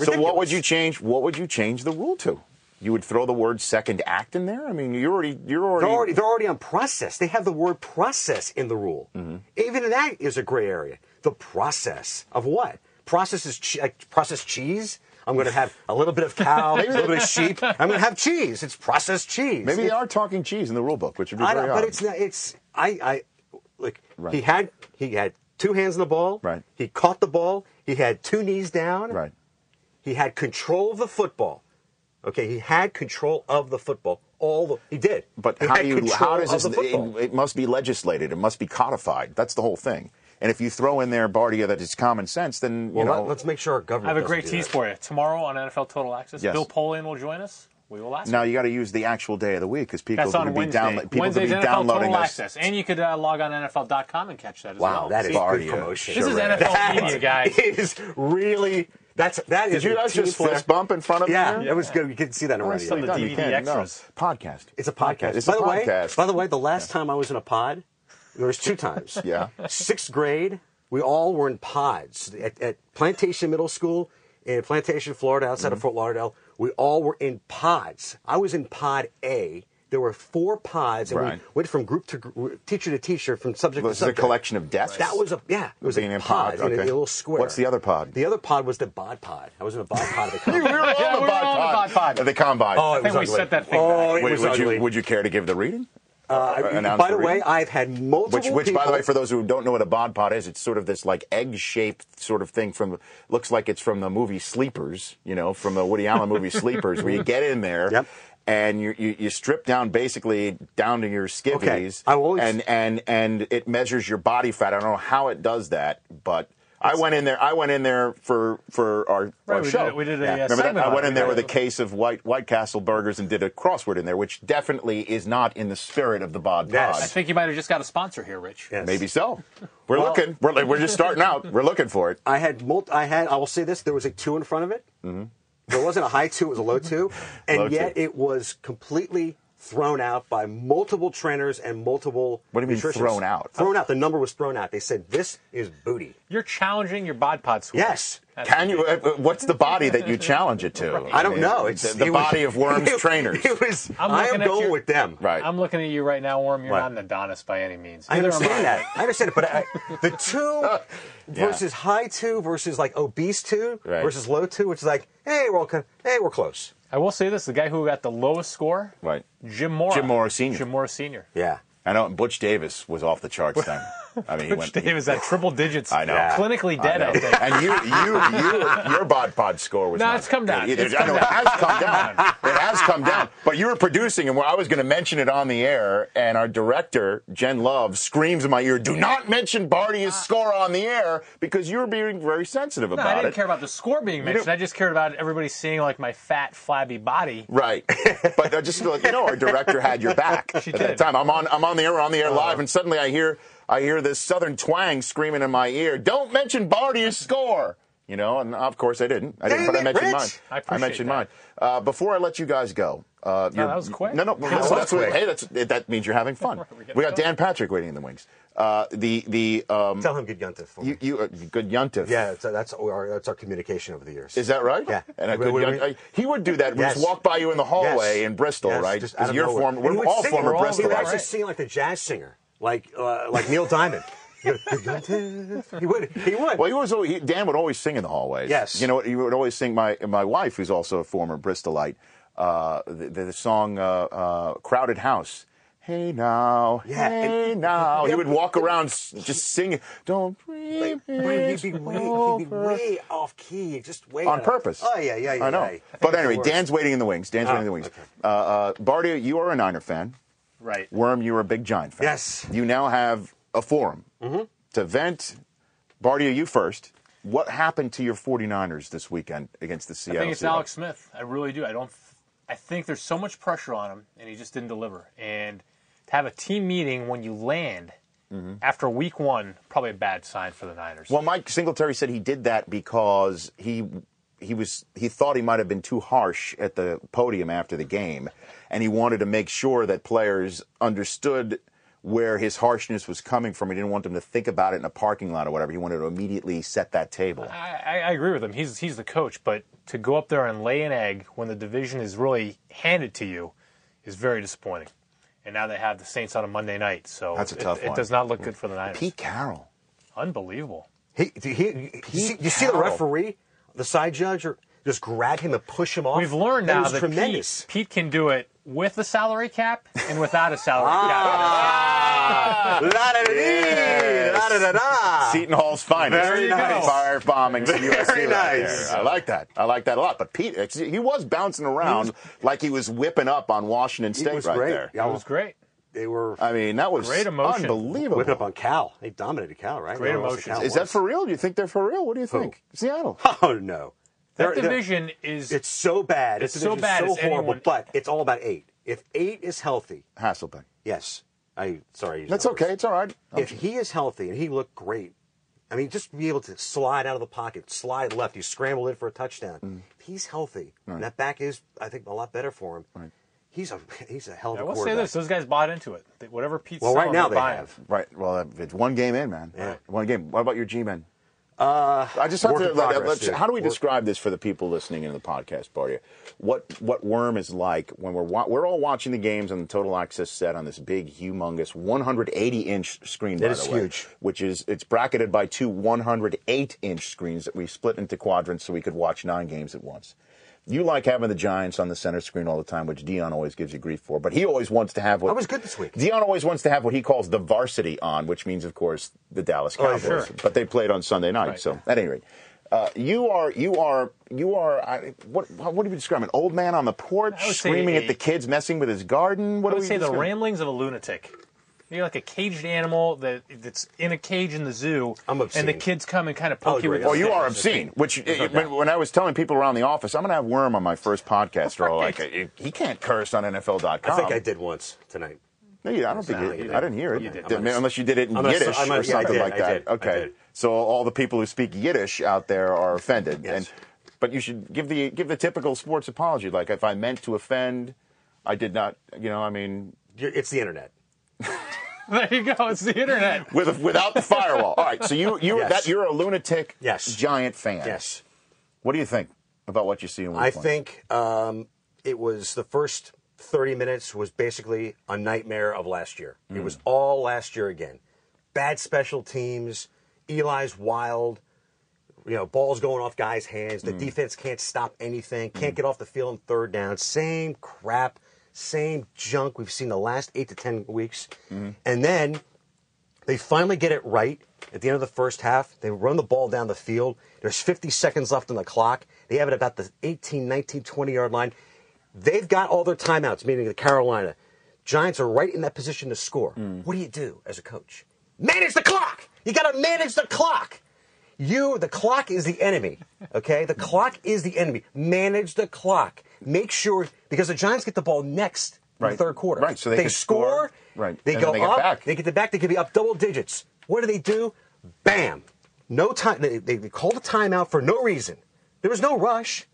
Speaker 1: So what would you change? What would you change the rule to? You would throw the word second act in there. I mean, you're already you're already,
Speaker 8: They're already they're already on process. They have the word process in the rule.
Speaker 1: Mm-hmm.
Speaker 8: Even that is a gray area. The process of what? Process is che- like processed cheese. I'm going to have a little bit of cow, a little bit of sheep. I'm going to have cheese. It's processed cheese.
Speaker 1: Maybe they are talking cheese in the rule book, which would be
Speaker 8: I
Speaker 1: very
Speaker 8: don't, but it's not. It's I. I like
Speaker 1: Right.
Speaker 8: he had he had two hands on the ball.
Speaker 1: Right.
Speaker 8: He caught the ball. He had two knees down.
Speaker 1: right.
Speaker 8: He had control of the football. Okay. He had control of the football. All the he did.
Speaker 1: But
Speaker 8: He
Speaker 1: how do you? How does this? It, it must be legislated. It must be codified. That's the whole thing. And if you throw in there, Bardia, that it's common sense, then you
Speaker 8: well,
Speaker 1: know.
Speaker 8: let, us make sure our
Speaker 9: I
Speaker 8: government.
Speaker 9: have a great tease
Speaker 8: that.
Speaker 9: for you. Tomorrow on NFL Total Access,
Speaker 1: Yes.
Speaker 9: Bill Polian will join us. We will ask.
Speaker 1: now
Speaker 9: him.
Speaker 1: you got to use the actual day of the week because people
Speaker 9: That's
Speaker 1: are
Speaker 9: on
Speaker 1: going to be
Speaker 9: Wednesday.
Speaker 1: downloading. People
Speaker 9: Wednesday's
Speaker 1: be
Speaker 9: NFL
Speaker 1: downloading
Speaker 9: Total
Speaker 1: us.
Speaker 9: Access, and you could uh, log on NFL.com and catch that as
Speaker 8: Wow,
Speaker 9: well.
Speaker 8: that is
Speaker 9: See?
Speaker 8: good
Speaker 1: Bardia.
Speaker 8: promotion.
Speaker 9: This is
Speaker 1: Sure.
Speaker 9: NFL
Speaker 8: That
Speaker 9: media, guys.
Speaker 8: is really that's that is
Speaker 1: Did you
Speaker 8: a
Speaker 1: guys just fist bump in front of you.
Speaker 8: Yeah,
Speaker 1: me?
Speaker 8: that was good. You can see that already.
Speaker 9: some of the
Speaker 1: You
Speaker 9: DVD
Speaker 1: can't, no.
Speaker 9: extras.
Speaker 1: Podcast.
Speaker 8: It's a podcast.
Speaker 1: It's
Speaker 8: by
Speaker 1: a
Speaker 8: the way,
Speaker 1: podcast.
Speaker 8: by the way, the last time I was in a pod, there was two times. <laughs>
Speaker 1: Yeah.
Speaker 8: Sixth grade, we all were in pods at, at Plantation Middle School in Plantation, Florida, outside
Speaker 1: Mm-hmm.
Speaker 8: of Fort Lauderdale. We all were in pods. I was in pod A. There were four pods, and
Speaker 1: Right.
Speaker 8: we went from group to group, teacher to teacher, from subject
Speaker 1: This is
Speaker 8: to
Speaker 1: a collection of desks.
Speaker 8: That was a yeah. It was
Speaker 1: Being
Speaker 8: a
Speaker 1: in
Speaker 8: pod,
Speaker 1: pods,
Speaker 8: in a-
Speaker 1: okay.
Speaker 8: a, little square.
Speaker 1: What's the other pod?
Speaker 8: The other pod was the bod pod. I was in a bod pod of the <laughs>
Speaker 1: we were
Speaker 8: combine.
Speaker 1: on
Speaker 9: Yeah,
Speaker 1: the
Speaker 9: we were
Speaker 1: bod
Speaker 9: on the
Speaker 1: pod.
Speaker 9: bod pod.
Speaker 1: At the combine.
Speaker 8: Oh, it
Speaker 9: I think
Speaker 8: was
Speaker 9: we set that thing
Speaker 8: Oh,
Speaker 9: back.
Speaker 8: it
Speaker 1: Wait,
Speaker 8: was
Speaker 1: would
Speaker 8: ugly.
Speaker 1: you would you care to give the reading?
Speaker 8: Uh, by
Speaker 1: the
Speaker 8: the way. I've had multiple
Speaker 1: Which, which, by the way, for those who don't know what a bod pod is, it's sort of this like egg-shaped sort of thing from. Looks like it's from the movie Sleepers, you know, from the Woody Allen movie Sleepers, where you <laughs> get in there.
Speaker 8: Yep.
Speaker 1: And you, you, you strip down basically down to your skivvies,
Speaker 8: I always-
Speaker 1: and and and it measures your body fat. I don't know how it does that, but I went in there. I went in there for for our,
Speaker 9: Right,
Speaker 1: our
Speaker 9: we
Speaker 1: show.
Speaker 9: did- we did a, uh,
Speaker 1: Remember that? I went in there with a case of White White Castle burgers and did a crossword in there, which definitely is not in the spirit of the bod
Speaker 8: Yes.
Speaker 1: pod.
Speaker 9: I think you might have just got a sponsor here, Rich.
Speaker 8: Yes.
Speaker 1: Maybe so. We're
Speaker 8: Well-
Speaker 1: looking. We're, we're just starting out. We're looking for it.
Speaker 8: I had multi, I had I will say this: there was a two in front of it. Mm-hmm. There wasn't a high two; it was a low two, and
Speaker 1: Low
Speaker 8: yet
Speaker 1: two.
Speaker 8: it was completely thrown out by multiple trainers and multiple.
Speaker 1: What do you mean thrown out?
Speaker 8: Thrown out. The number was thrown out. They said this is booty.
Speaker 9: You're challenging your bod pod score.
Speaker 8: Yes.
Speaker 9: That's
Speaker 1: Can you? uh, What's the body that you challenge it to?
Speaker 8: I don't know. It's
Speaker 1: the, the <laughs>
Speaker 8: it was-
Speaker 1: body of Worms
Speaker 8: it-
Speaker 1: trainers.
Speaker 8: It was.
Speaker 9: I'm
Speaker 8: I
Speaker 9: looking
Speaker 8: am
Speaker 9: at
Speaker 8: going
Speaker 9: your-
Speaker 8: with them.
Speaker 1: Right.
Speaker 9: I'm looking at you right now, Worm. You're
Speaker 8: Right.
Speaker 9: not an Adonis by any means.
Speaker 8: I
Speaker 9: Neither am
Speaker 8: understand that. I understand it, but I, <laughs> the two <laughs>
Speaker 1: Yeah.
Speaker 8: versus high two versus like obese two
Speaker 1: Right.
Speaker 8: versus low two, which is like, hey, we're all, co- hey, we're close.
Speaker 9: I will say this: the guy who got the lowest score,
Speaker 1: Right.
Speaker 9: Jim Mora.
Speaker 1: Jim Mora Sr..
Speaker 9: Jim Mora Senior.
Speaker 8: Yeah.
Speaker 1: I know. Butch Davis was off the charts then. <laughs> I mean, he
Speaker 9: Which
Speaker 1: went.
Speaker 9: Davis at triple digits.
Speaker 1: I know.
Speaker 9: Clinically
Speaker 1: I
Speaker 9: dead,
Speaker 1: know.
Speaker 9: I, think.
Speaker 1: And you, you, you, your bod pod score was
Speaker 9: No,
Speaker 1: not
Speaker 9: it's come down.
Speaker 1: either.
Speaker 9: It's
Speaker 1: I
Speaker 9: come
Speaker 1: know it has come down. It has come down. But you were producing, and I was going to mention it on the air, and our director Jen Love screams in my ear, "Do not mention Bardia's ah. score on the air," because you were being very sensitive about it."
Speaker 9: No, I didn't
Speaker 1: it.
Speaker 9: care about the score being mentioned.
Speaker 1: don't-
Speaker 9: I just cared about everybody seeing like my fat, flabby body.
Speaker 1: Right, but just to let you know, our director had your back <laughs>
Speaker 9: She
Speaker 1: at that time. I'm on, I'm on the air, we're on the air uh-huh. live, and suddenly I hear, I hear this southern twang screaming in my ear. Don't mention Bardia's score. You know, and of course I didn't. I didn't,
Speaker 8: Dang
Speaker 1: but I mentioned
Speaker 8: Rich.
Speaker 1: mine.
Speaker 9: I appreciate
Speaker 1: mentioned
Speaker 9: that.
Speaker 1: mine. Uh, before I let you guys go, uh, you're-
Speaker 9: that was quick.
Speaker 1: No, no,
Speaker 9: That
Speaker 1: that's,
Speaker 8: was
Speaker 1: that's what,
Speaker 8: quick.
Speaker 1: hey, that's that means you're having <laughs> fun.
Speaker 9: We're getting
Speaker 1: We got. Dan Patrick waiting in the wings. Uh, the the um,
Speaker 8: Tell him good yuntif for
Speaker 1: you you uh, good yuntif.
Speaker 8: Yeah, that's, that's, our, that's our communication over the years.
Speaker 1: Is that right?
Speaker 8: Yeah.
Speaker 1: And a good
Speaker 8: we-
Speaker 1: young,
Speaker 8: we-
Speaker 1: uh, he would do that. We
Speaker 8: Yes.
Speaker 1: just walk by you in the hallway
Speaker 8: Yes.
Speaker 1: in Bristol,
Speaker 8: Yes,
Speaker 1: right?
Speaker 8: just out
Speaker 1: Because
Speaker 8: of
Speaker 1: you're
Speaker 8: nowhere.
Speaker 1: former.
Speaker 8: And he
Speaker 1: We're all former
Speaker 8: it. He would
Speaker 1: Bristolites.
Speaker 8: actually sing like the jazz singer, like uh, like Neil Diamond. <laughs> he would. He would.
Speaker 1: Well, he was always, he, Dan would always sing in the hallways.
Speaker 8: Yes.
Speaker 1: You know what? He would always sing. My my wife, who's also a former Bristolite, uh, the, the song uh, uh, "Crowded House." Hey now,
Speaker 8: Yeah,
Speaker 1: hey
Speaker 8: and-
Speaker 1: now. He would walk around s- just singing. Don't breathe.
Speaker 8: But he'd be way, he'd be way off key, just way
Speaker 1: on purpose.
Speaker 8: Oh yeah, yeah, yeah.
Speaker 1: I know.
Speaker 8: yeah.
Speaker 1: But anyway. Dan's waiting in the wings. Dan's
Speaker 8: Oh,
Speaker 1: waiting in the wings.
Speaker 8: okay.
Speaker 1: Uh, uh, Bardia, you are a Niner fan.
Speaker 9: Right.
Speaker 1: Worm, you're a big Giant fan.
Speaker 8: Yes.
Speaker 1: You now have a forum mm-hmm. to vent. Bardia, you first. What happened to your 49ers this weekend against the
Speaker 9: I think it's
Speaker 1: Seahawks?
Speaker 9: Alex Smith. I really do. I don't. I think there's so much pressure on him, and he just didn't deliver. And to have a team meeting when you land mm-hmm. after week one, probably a bad sign for the Niners.
Speaker 1: Well, Mike Singletary said he did that because he he was he thought he might have been too harsh at the podium after the game, and he wanted to make sure that players understood where his harshness was coming from. He didn't want them to think about it in a parking lot or whatever. He wanted to immediately set that table.
Speaker 9: I, I I agree with him. He's he's the coach, but to go up there and lay an egg when the division is really handed to you is very disappointing. And now they have the Saints on a Monday night, so
Speaker 1: That's a
Speaker 9: it-
Speaker 1: tough
Speaker 9: it,
Speaker 1: one.
Speaker 9: does not look good for the Niners.
Speaker 1: Pete Carroll.
Speaker 9: Unbelievable.
Speaker 8: He, he, he, you see, you see the referee, the side judge, or just grab him and push him off.
Speaker 9: We've learned
Speaker 8: That
Speaker 9: now
Speaker 8: was
Speaker 9: that
Speaker 8: tremendous.
Speaker 9: Pete, Pete can do it with a salary cap and without a salary cap.
Speaker 8: Ah, <laughs> la da da dee, la da da da.
Speaker 1: Seton Hall's finest.
Speaker 8: Very nice.
Speaker 1: Fire bombing USC
Speaker 8: Very
Speaker 1: right
Speaker 8: nice.
Speaker 1: there. I like that. I like that a lot. But Pete, he was bouncing around like he was whipping up on Washington State
Speaker 8: was
Speaker 1: right
Speaker 8: great.
Speaker 1: there.
Speaker 8: Yeah,
Speaker 9: cap. It was great.
Speaker 8: They were
Speaker 1: I mean, that was
Speaker 9: Great emotion.
Speaker 1: unbelievable.
Speaker 8: whipping up on Cal. They dominated Cal, right?
Speaker 9: Great
Speaker 8: No
Speaker 9: emotion.
Speaker 8: Cal
Speaker 1: Is that for real? Do you think they're for real? What do you
Speaker 8: Who?
Speaker 1: think? Seattle. <laughs>
Speaker 8: Oh no.
Speaker 9: That
Speaker 8: They're- they're-
Speaker 9: division is
Speaker 8: It's so bad.
Speaker 9: It's
Speaker 8: This
Speaker 9: so
Speaker 8: division's
Speaker 9: bad
Speaker 8: so horrible.
Speaker 9: anyone-
Speaker 8: But it's all about eight. If eight is healthy,
Speaker 1: Hasselbeck.
Speaker 8: yes. I sorry. I
Speaker 1: That's
Speaker 8: numbers.
Speaker 1: okay. It's all right.
Speaker 8: If he is healthy and he looked great, I mean, just be able to slide out of the pocket, slide left, you scramble in for a touchdown.
Speaker 1: Mm.
Speaker 8: If he's healthy, and that back is, I think, a lot better for him. He's a <laughs> he's a hell of
Speaker 9: I
Speaker 8: a
Speaker 9: will say
Speaker 8: quarterback.
Speaker 9: this: those guys bought into it. They- Whatever Pete's
Speaker 8: Well, right
Speaker 9: selling,
Speaker 8: now
Speaker 9: they're
Speaker 8: they
Speaker 9: buying.
Speaker 8: have.
Speaker 1: Right. Well, it's one game in, man.
Speaker 8: Yeah.
Speaker 1: One game. What about your G-men?
Speaker 8: Uh,
Speaker 1: I just have
Speaker 8: work
Speaker 1: to.
Speaker 8: in
Speaker 1: like,
Speaker 8: progress,
Speaker 1: let's-
Speaker 8: dude.
Speaker 1: how do we
Speaker 8: Work-
Speaker 1: describe this for the people listening in the podcast, Bardia? What what Worm is like when we're wa- we're all watching the games on the Total Access set on this big, humongous 180 inch screen.
Speaker 8: That
Speaker 1: by
Speaker 8: is
Speaker 1: the way,
Speaker 8: huge.
Speaker 1: Which is it's bracketed by two 108 inch screens that we split into quadrants so we could watch nine games at once. You like having the Giants on the center screen all the time, which Deion always gives you grief for. But he always wants to have what
Speaker 8: I was good this week.
Speaker 1: Deion always wants to have what he calls the varsity on, which means, of course, the Dallas
Speaker 8: Oh,
Speaker 1: Cowboys.
Speaker 9: sure.
Speaker 1: But they played on Sunday night,
Speaker 9: Right.
Speaker 1: so at any rate, uh, you are you are you are I, what what do you describe? An old man on the porch
Speaker 9: I would say
Speaker 1: screaming
Speaker 9: a-
Speaker 1: at the kids, messing with his garden. What
Speaker 9: I
Speaker 1: do
Speaker 9: would
Speaker 1: we
Speaker 9: say the ramblings of a lunatic. You're like a caged animal that that's in a cage in the zoo,
Speaker 8: I'm obscene.
Speaker 9: and the kids come and kind of poke you with.
Speaker 1: Oh,
Speaker 9: their
Speaker 1: you are obscene. Which it-
Speaker 8: doubt.
Speaker 1: when, when I was telling people around the office, I'm going to have Worm on my first podcast. They're all like, he can't curse on NFL.com.
Speaker 8: I think I did once tonight.
Speaker 1: No, you, I don't think
Speaker 8: No,
Speaker 1: you,
Speaker 8: you
Speaker 1: I
Speaker 8: didn't.
Speaker 1: didn't hear it.
Speaker 9: You did.
Speaker 1: Didn't- unless you did it in
Speaker 8: I'm
Speaker 1: Yiddish
Speaker 8: I'm not-
Speaker 1: or
Speaker 8: yeah, I
Speaker 1: something
Speaker 8: did,
Speaker 1: like
Speaker 8: I
Speaker 1: that.
Speaker 8: did, I
Speaker 1: Okay.
Speaker 8: did.
Speaker 1: So all the people who speak Yiddish out there are offended.
Speaker 8: Yes.
Speaker 1: And but you should give the give the typical sports apology. Like if I meant to offend, I did not. You know, I mean,
Speaker 8: it's the internet. <laughs>
Speaker 9: There you go. It's the internet.
Speaker 1: with without the firewall. All right. So you you
Speaker 8: Yes.
Speaker 1: that you're a lunatic
Speaker 8: Yes.
Speaker 1: giant fan.
Speaker 8: Yes.
Speaker 1: What do you think about what you see in week
Speaker 8: I
Speaker 1: one?
Speaker 8: think um, it was the first 30 minutes was basically a nightmare of last year. It hmm. was all last year again. Bad special teams, Eli's wild, you know, balls going off guys' hands. The hmm. defense can't stop anything, can't hmm. get off the field on third down. Same crap, same junk we've seen the last eight to 10 weeks. Mm-hmm. And then they finally get it right at the end of the first half. They run the ball down the field. There's 50 seconds left on the clock. They have it about the 18, 19, 20 yard line. They've got all their timeouts, meaning the Carolina. Giants are right in that position to score. Mm. What do you do as a coach? Manage the clock. You got to manage the clock. You, the clock is the enemy. Okay, the clock is the enemy. Manage the clock. Make sure because the Giants get the ball next in
Speaker 1: Right.
Speaker 8: the third quarter.
Speaker 1: Right, so they can
Speaker 8: score.
Speaker 1: score. Right.
Speaker 8: They
Speaker 1: And
Speaker 8: go
Speaker 1: they
Speaker 8: up.
Speaker 1: back.
Speaker 8: They get the back. They could be up double digits. What do they do? Bam. No time. They, they, they called a timeout for no reason. There was no rush.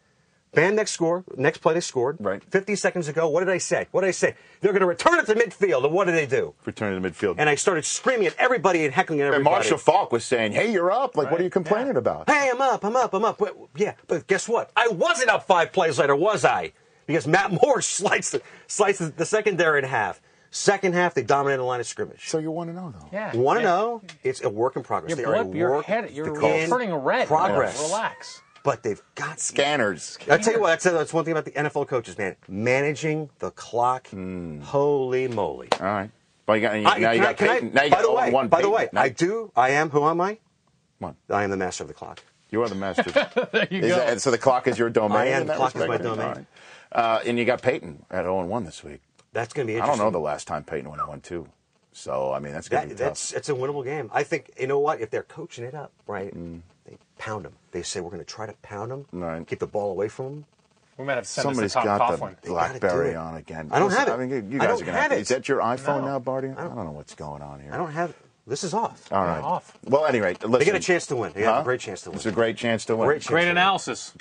Speaker 8: Bam. Next score. Next play they scored.
Speaker 1: Right.
Speaker 8: 50 seconds ago. What did I say? What did I say? They're going to return it to midfield. And what did they do?
Speaker 1: return it to midfield.
Speaker 8: And I started screaming at everybody and heckling at everybody. And.
Speaker 1: Marshall Faulk was saying, "Hey, you're up. Like, what are you complaining about?"
Speaker 8: Hey, I'm up, I'm up, I'm up. But, yeah, but guess what? I wasn't up five plays later, was I? Because Matt <laughs> Moore sliced the, sliced the, the secondary in half. Second half, they dominated the line of scrimmage.
Speaker 1: So you want to oh, know though?
Speaker 9: Yeah.
Speaker 8: Want to
Speaker 9: Yeah.
Speaker 8: know? It's a work in progress.
Speaker 9: Your
Speaker 8: They are a
Speaker 9: blip, your
Speaker 8: work
Speaker 9: head, you're
Speaker 8: in
Speaker 9: turning red.
Speaker 8: Progress.
Speaker 9: Relax.
Speaker 8: But they've got
Speaker 1: Scanners.
Speaker 8: I tell you what, that's, that's one thing about the NFL coaches, man. Managing the clock. Holy moly!
Speaker 1: All right. Well, you got,
Speaker 8: I-
Speaker 1: now you
Speaker 8: I-
Speaker 1: got
Speaker 8: I-
Speaker 1: Peyton. now you
Speaker 8: by
Speaker 1: got
Speaker 8: the way,
Speaker 1: one
Speaker 8: by the way,
Speaker 1: Now-
Speaker 8: I do. I am. Who am I?
Speaker 1: Come on.
Speaker 8: I am the master of the clock.
Speaker 1: You are the master. <laughs>
Speaker 9: There you
Speaker 1: Is
Speaker 9: go.
Speaker 1: that- so the clock is your domain.
Speaker 8: I am. The clock is my domain.
Speaker 1: Right. Uh, and you got Peyton at 0 1 this week.
Speaker 8: That's going to be interesting.
Speaker 1: I don't know the last time Peyton went 0 2. So, I mean, that's going to
Speaker 8: That,
Speaker 1: be tough.
Speaker 8: that's it's a winnable game. I think you know what? If they're coaching it up right,
Speaker 1: Mm.
Speaker 8: They pound them. They say we're going to try to pound them,
Speaker 1: Right.
Speaker 8: keep the ball away from them.
Speaker 9: we might have to send
Speaker 1: Somebody's
Speaker 9: this to
Speaker 1: got
Speaker 9: Coughlin.
Speaker 1: the BlackBerry on again.
Speaker 8: I don't
Speaker 1: Listen,
Speaker 8: have it.
Speaker 1: I mean, you guys
Speaker 8: don't
Speaker 1: are gonna
Speaker 8: have
Speaker 1: to-
Speaker 8: it.
Speaker 1: Is that your iPhone
Speaker 9: No.
Speaker 1: now, Barty? I don't, know what's going on here.
Speaker 8: I don't have. This is off.
Speaker 1: All right.
Speaker 9: off.
Speaker 1: Well, anyway, listen.
Speaker 8: They get a chance to win. They got
Speaker 1: Huh?
Speaker 8: a great chance to win.
Speaker 1: It's a great chance to win.
Speaker 8: Great.
Speaker 9: Great analysis.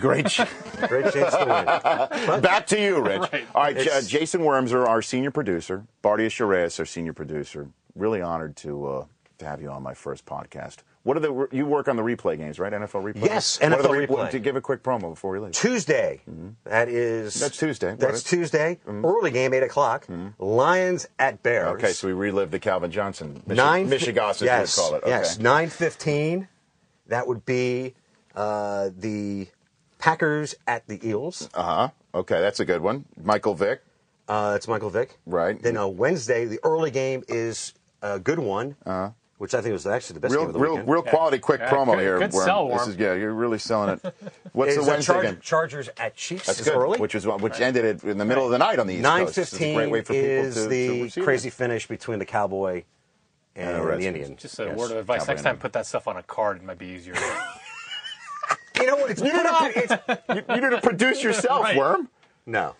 Speaker 1: Great. ch- <laughs>
Speaker 8: Great chance to win. <laughs>
Speaker 1: Back to you, Rich.
Speaker 9: Right.
Speaker 1: All right, J-
Speaker 8: It's-
Speaker 1: Jason Wormser, our senior producer, Bardia Shiraz, our senior producer. Really honored to uh, to have you on my first podcast. What are the you work on the replay games, right? NFL replay.
Speaker 8: Yes,
Speaker 1: What
Speaker 8: NFL
Speaker 1: re-
Speaker 8: replay.
Speaker 1: To give a quick promo before we leave.
Speaker 8: Tuesday. That is.
Speaker 1: That's Tuesday.
Speaker 8: That's Tuesday. Early game, eight o'clock. Lions at Bears.
Speaker 1: Okay, so we relive the Calvin Johnson, Michi-
Speaker 8: nine.
Speaker 1: Michigas, as
Speaker 8: yes,
Speaker 1: we call it. Okay.
Speaker 8: Yes, nine fifteen. That would be uh, the Packers at the Eagles.
Speaker 1: Uh huh. Okay, that's a good one. Michael Vick.
Speaker 8: Uh, that's Michael Vick.
Speaker 1: Right.
Speaker 8: Then on Wednesday, the early game is a good one, uh-huh. Which I think was actually the best
Speaker 1: real,
Speaker 8: game of the
Speaker 1: real,
Speaker 8: weekend.
Speaker 1: real quality, quick
Speaker 9: Yeah,
Speaker 1: promo
Speaker 9: good-
Speaker 1: here.
Speaker 9: good
Speaker 1: Worm.
Speaker 9: sell,
Speaker 1: This is yeah, you're really selling it. <laughs> What's
Speaker 8: Is,
Speaker 1: the
Speaker 8: uh,
Speaker 1: Wednesday
Speaker 8: Charger-
Speaker 1: game?
Speaker 8: Chargers at Chiefs
Speaker 1: That's good.
Speaker 8: early.
Speaker 1: Which was which ended it in the middle of the night on the East
Speaker 8: Nine
Speaker 1: Coast. This is a great way for
Speaker 8: is
Speaker 1: to, to
Speaker 8: the
Speaker 1: receive
Speaker 8: crazy
Speaker 1: it.
Speaker 8: finish between the Cowboy and
Speaker 1: And the
Speaker 8: the Indian.
Speaker 9: Just a
Speaker 1: Yes,
Speaker 9: word of advice.
Speaker 1: Cowboy
Speaker 9: Next time,
Speaker 1: and-
Speaker 9: put that stuff on a card. It might be easier. <laughs>
Speaker 8: You know what? It's
Speaker 1: You <laughs>
Speaker 8: put on.
Speaker 1: didn't,
Speaker 8: It's,
Speaker 1: you, you didn't produce yourself,
Speaker 9: Right.
Speaker 1: Worm.
Speaker 8: no.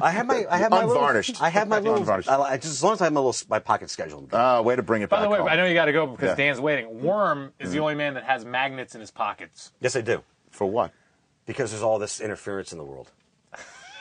Speaker 8: I have my. I have my
Speaker 1: Unvarnished.
Speaker 8: Little, I have my little.
Speaker 1: Unvarnished.
Speaker 8: I, I- just as long as I have my little my pocket schedule.
Speaker 1: Uh, way to bring it back.
Speaker 9: By
Speaker 1: back.
Speaker 9: the way,
Speaker 1: home.
Speaker 9: I know you got to go because
Speaker 1: Yeah. Mm-hmm.
Speaker 9: Dan's waiting. Worm is the only man that has magnets in his pockets.
Speaker 8: Yes, I do.
Speaker 1: For what?
Speaker 8: Because there's all this interference in the world.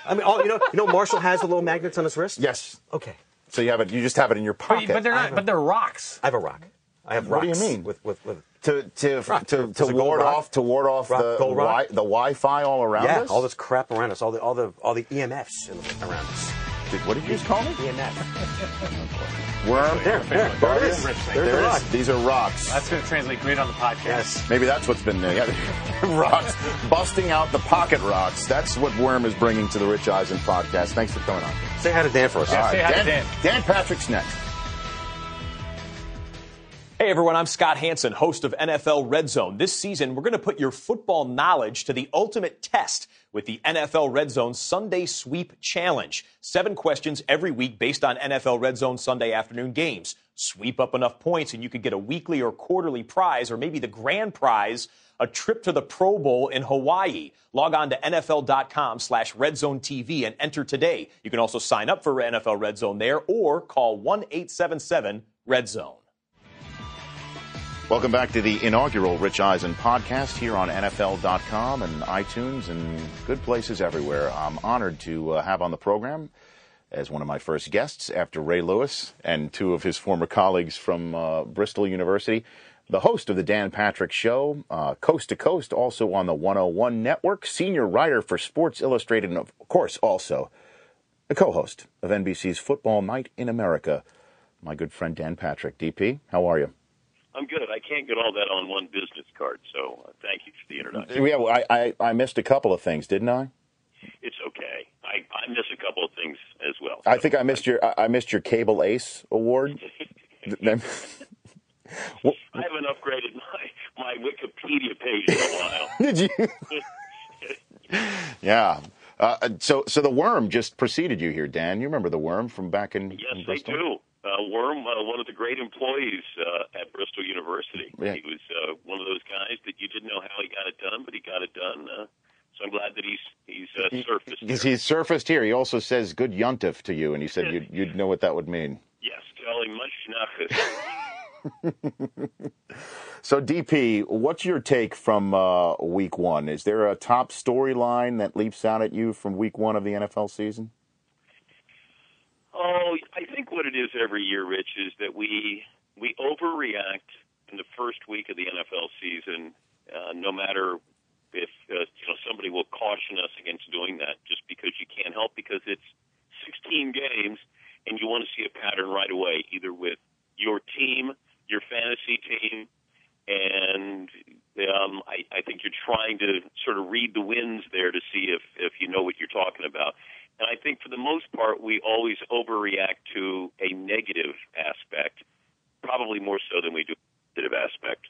Speaker 8: I mean, all, you know, you know, Marshall has the little magnets on his wrist.
Speaker 1: Yes.
Speaker 8: Okay.
Speaker 1: So you have it. You just have it in your
Speaker 9: But,
Speaker 1: pocket.
Speaker 9: but they're not. But they're rocks.
Speaker 8: I have a rock. I have
Speaker 1: What do you mean?
Speaker 8: With with with.
Speaker 1: to to
Speaker 8: Rock.
Speaker 1: to, to
Speaker 8: There's a gold
Speaker 1: ward
Speaker 8: rock.
Speaker 1: off to ward off
Speaker 8: Rock,
Speaker 1: the wi- the Wi-Fi all around
Speaker 8: Yeah,
Speaker 1: us.
Speaker 8: all this crap around us, all the all the all the EMFs around us.
Speaker 1: Dude, what did you just call me?
Speaker 8: EMF.
Speaker 1: Worm.
Speaker 8: There, there, there it is. There's
Speaker 1: There
Speaker 8: the rock.
Speaker 1: These are rocks.
Speaker 9: That's going to translate great on the podcast.
Speaker 8: Yes.
Speaker 1: Maybe that's what's been uh, yeah, <laughs> rocks busting out the pocket rocks. That's what Worm is bringing to the Rich Eisen podcast. Thanks for coming on.
Speaker 8: Say hi to Dan for us.
Speaker 9: Yeah,
Speaker 1: All
Speaker 9: say hi to
Speaker 1: Dan,
Speaker 9: Dan.
Speaker 1: Dan Patrick's next.
Speaker 10: Hey everyone, I'm Scott Hansen, host of NFL Red Zone. This season, we're going to put your football knowledge to the ultimate test with the NFL Red Zone Sunday Sweep Challenge. Seven questions every week based on NFL Red Zone Sunday afternoon games. Sweep up enough points and you could get a weekly or quarterly prize or maybe the grand prize, a trip to the Pro Bowl in Hawaii. Log on to NFL.com slash Red Zone TV and enter today. You can also sign up for NFL Red Zone there or call 1-877 Red Zone.
Speaker 1: Welcome back to the inaugural Rich Eisen podcast here on NFL.com and iTunes and good places everywhere. I'm honored to uh, have on the program as one of my first guests after Ray Lewis and two of his former colleagues from uh, Bristol University, the host of the Dan Patrick Show, uh, coast to coast, also on the 101 Network, senior writer for Sports Illustrated, and of course also a co-host of NBC's Football Night in America, my good friend Dan Patrick. DP, how are you?
Speaker 11: I'm good. I can't get all that on one business card, so uh, thank you for the introduction.
Speaker 1: Yeah, well, I, I, I missed a couple of things, didn't I?
Speaker 11: It's okay. I, I miss a couple of things as well.
Speaker 1: I think I missed your I missed your Cable Ace award. <laughs>
Speaker 11: I haven't upgraded my, my Wikipedia page in a while. <laughs>
Speaker 1: Did you? yeah. Uh, so so the worm just preceded you here, Dan. You remember the worm from back in,
Speaker 11: yes,
Speaker 1: in
Speaker 11: I
Speaker 1: Bristol?
Speaker 11: do. Uh, Worm, uh, one of the great employees uh, at Bristol University.
Speaker 1: Yeah.
Speaker 11: He was uh, one of those guys that you didn't know how he got it done, but he got it done. Uh, so I'm glad that he's he's uh, surfaced.
Speaker 1: He's,
Speaker 11: here.
Speaker 1: he's surfaced here. He also says good yuntif to you, and you said you'd, you'd know what that would mean.
Speaker 11: Yes, tell him much enough. <laughs>
Speaker 1: So, DP, what's your take from uh, week one? Is there a top storyline that leaps out at you from week one of the NFL season?
Speaker 11: Oh, I think what it is every year, Rich, is that we we overreact in the first week of the NFL season. Uh, no matter if uh, you know somebody will caution us against doing that, just because you can't help, because it's 16 games, and you want to see a pattern right away, either with your team, your fantasy team, and um, I, I think you're trying to sort of read the winds there to see if if you know what you're talking about. And I think for the most part, we always overreact to a negative aspect, probably more so than we do a positive aspect.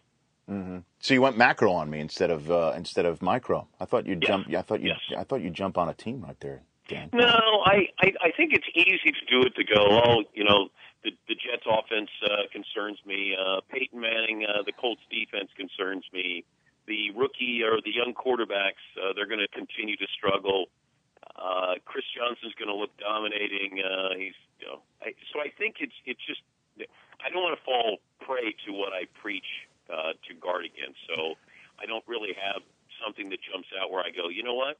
Speaker 1: So you went macro on me instead of uh, instead of micro. I thought you'd
Speaker 11: Yes.
Speaker 1: jump. I thought you.
Speaker 11: Yes.
Speaker 1: I thought you'd jump on a team right there, Dan.
Speaker 11: No, I, I I think it's easy to do it to go. Oh, you know, the the Jets offense uh, concerns me. Uh, Peyton Manning, uh, the Colts defense concerns me. The rookie or the young quarterbacks, uh, they're going to continue to struggle. Johnson's going to look dominating. Uh, he's you know, I, so I think it's it's just I don't want to fall prey to what I preach uh, to guard against. So I don't really have something that jumps out where I go, you know what?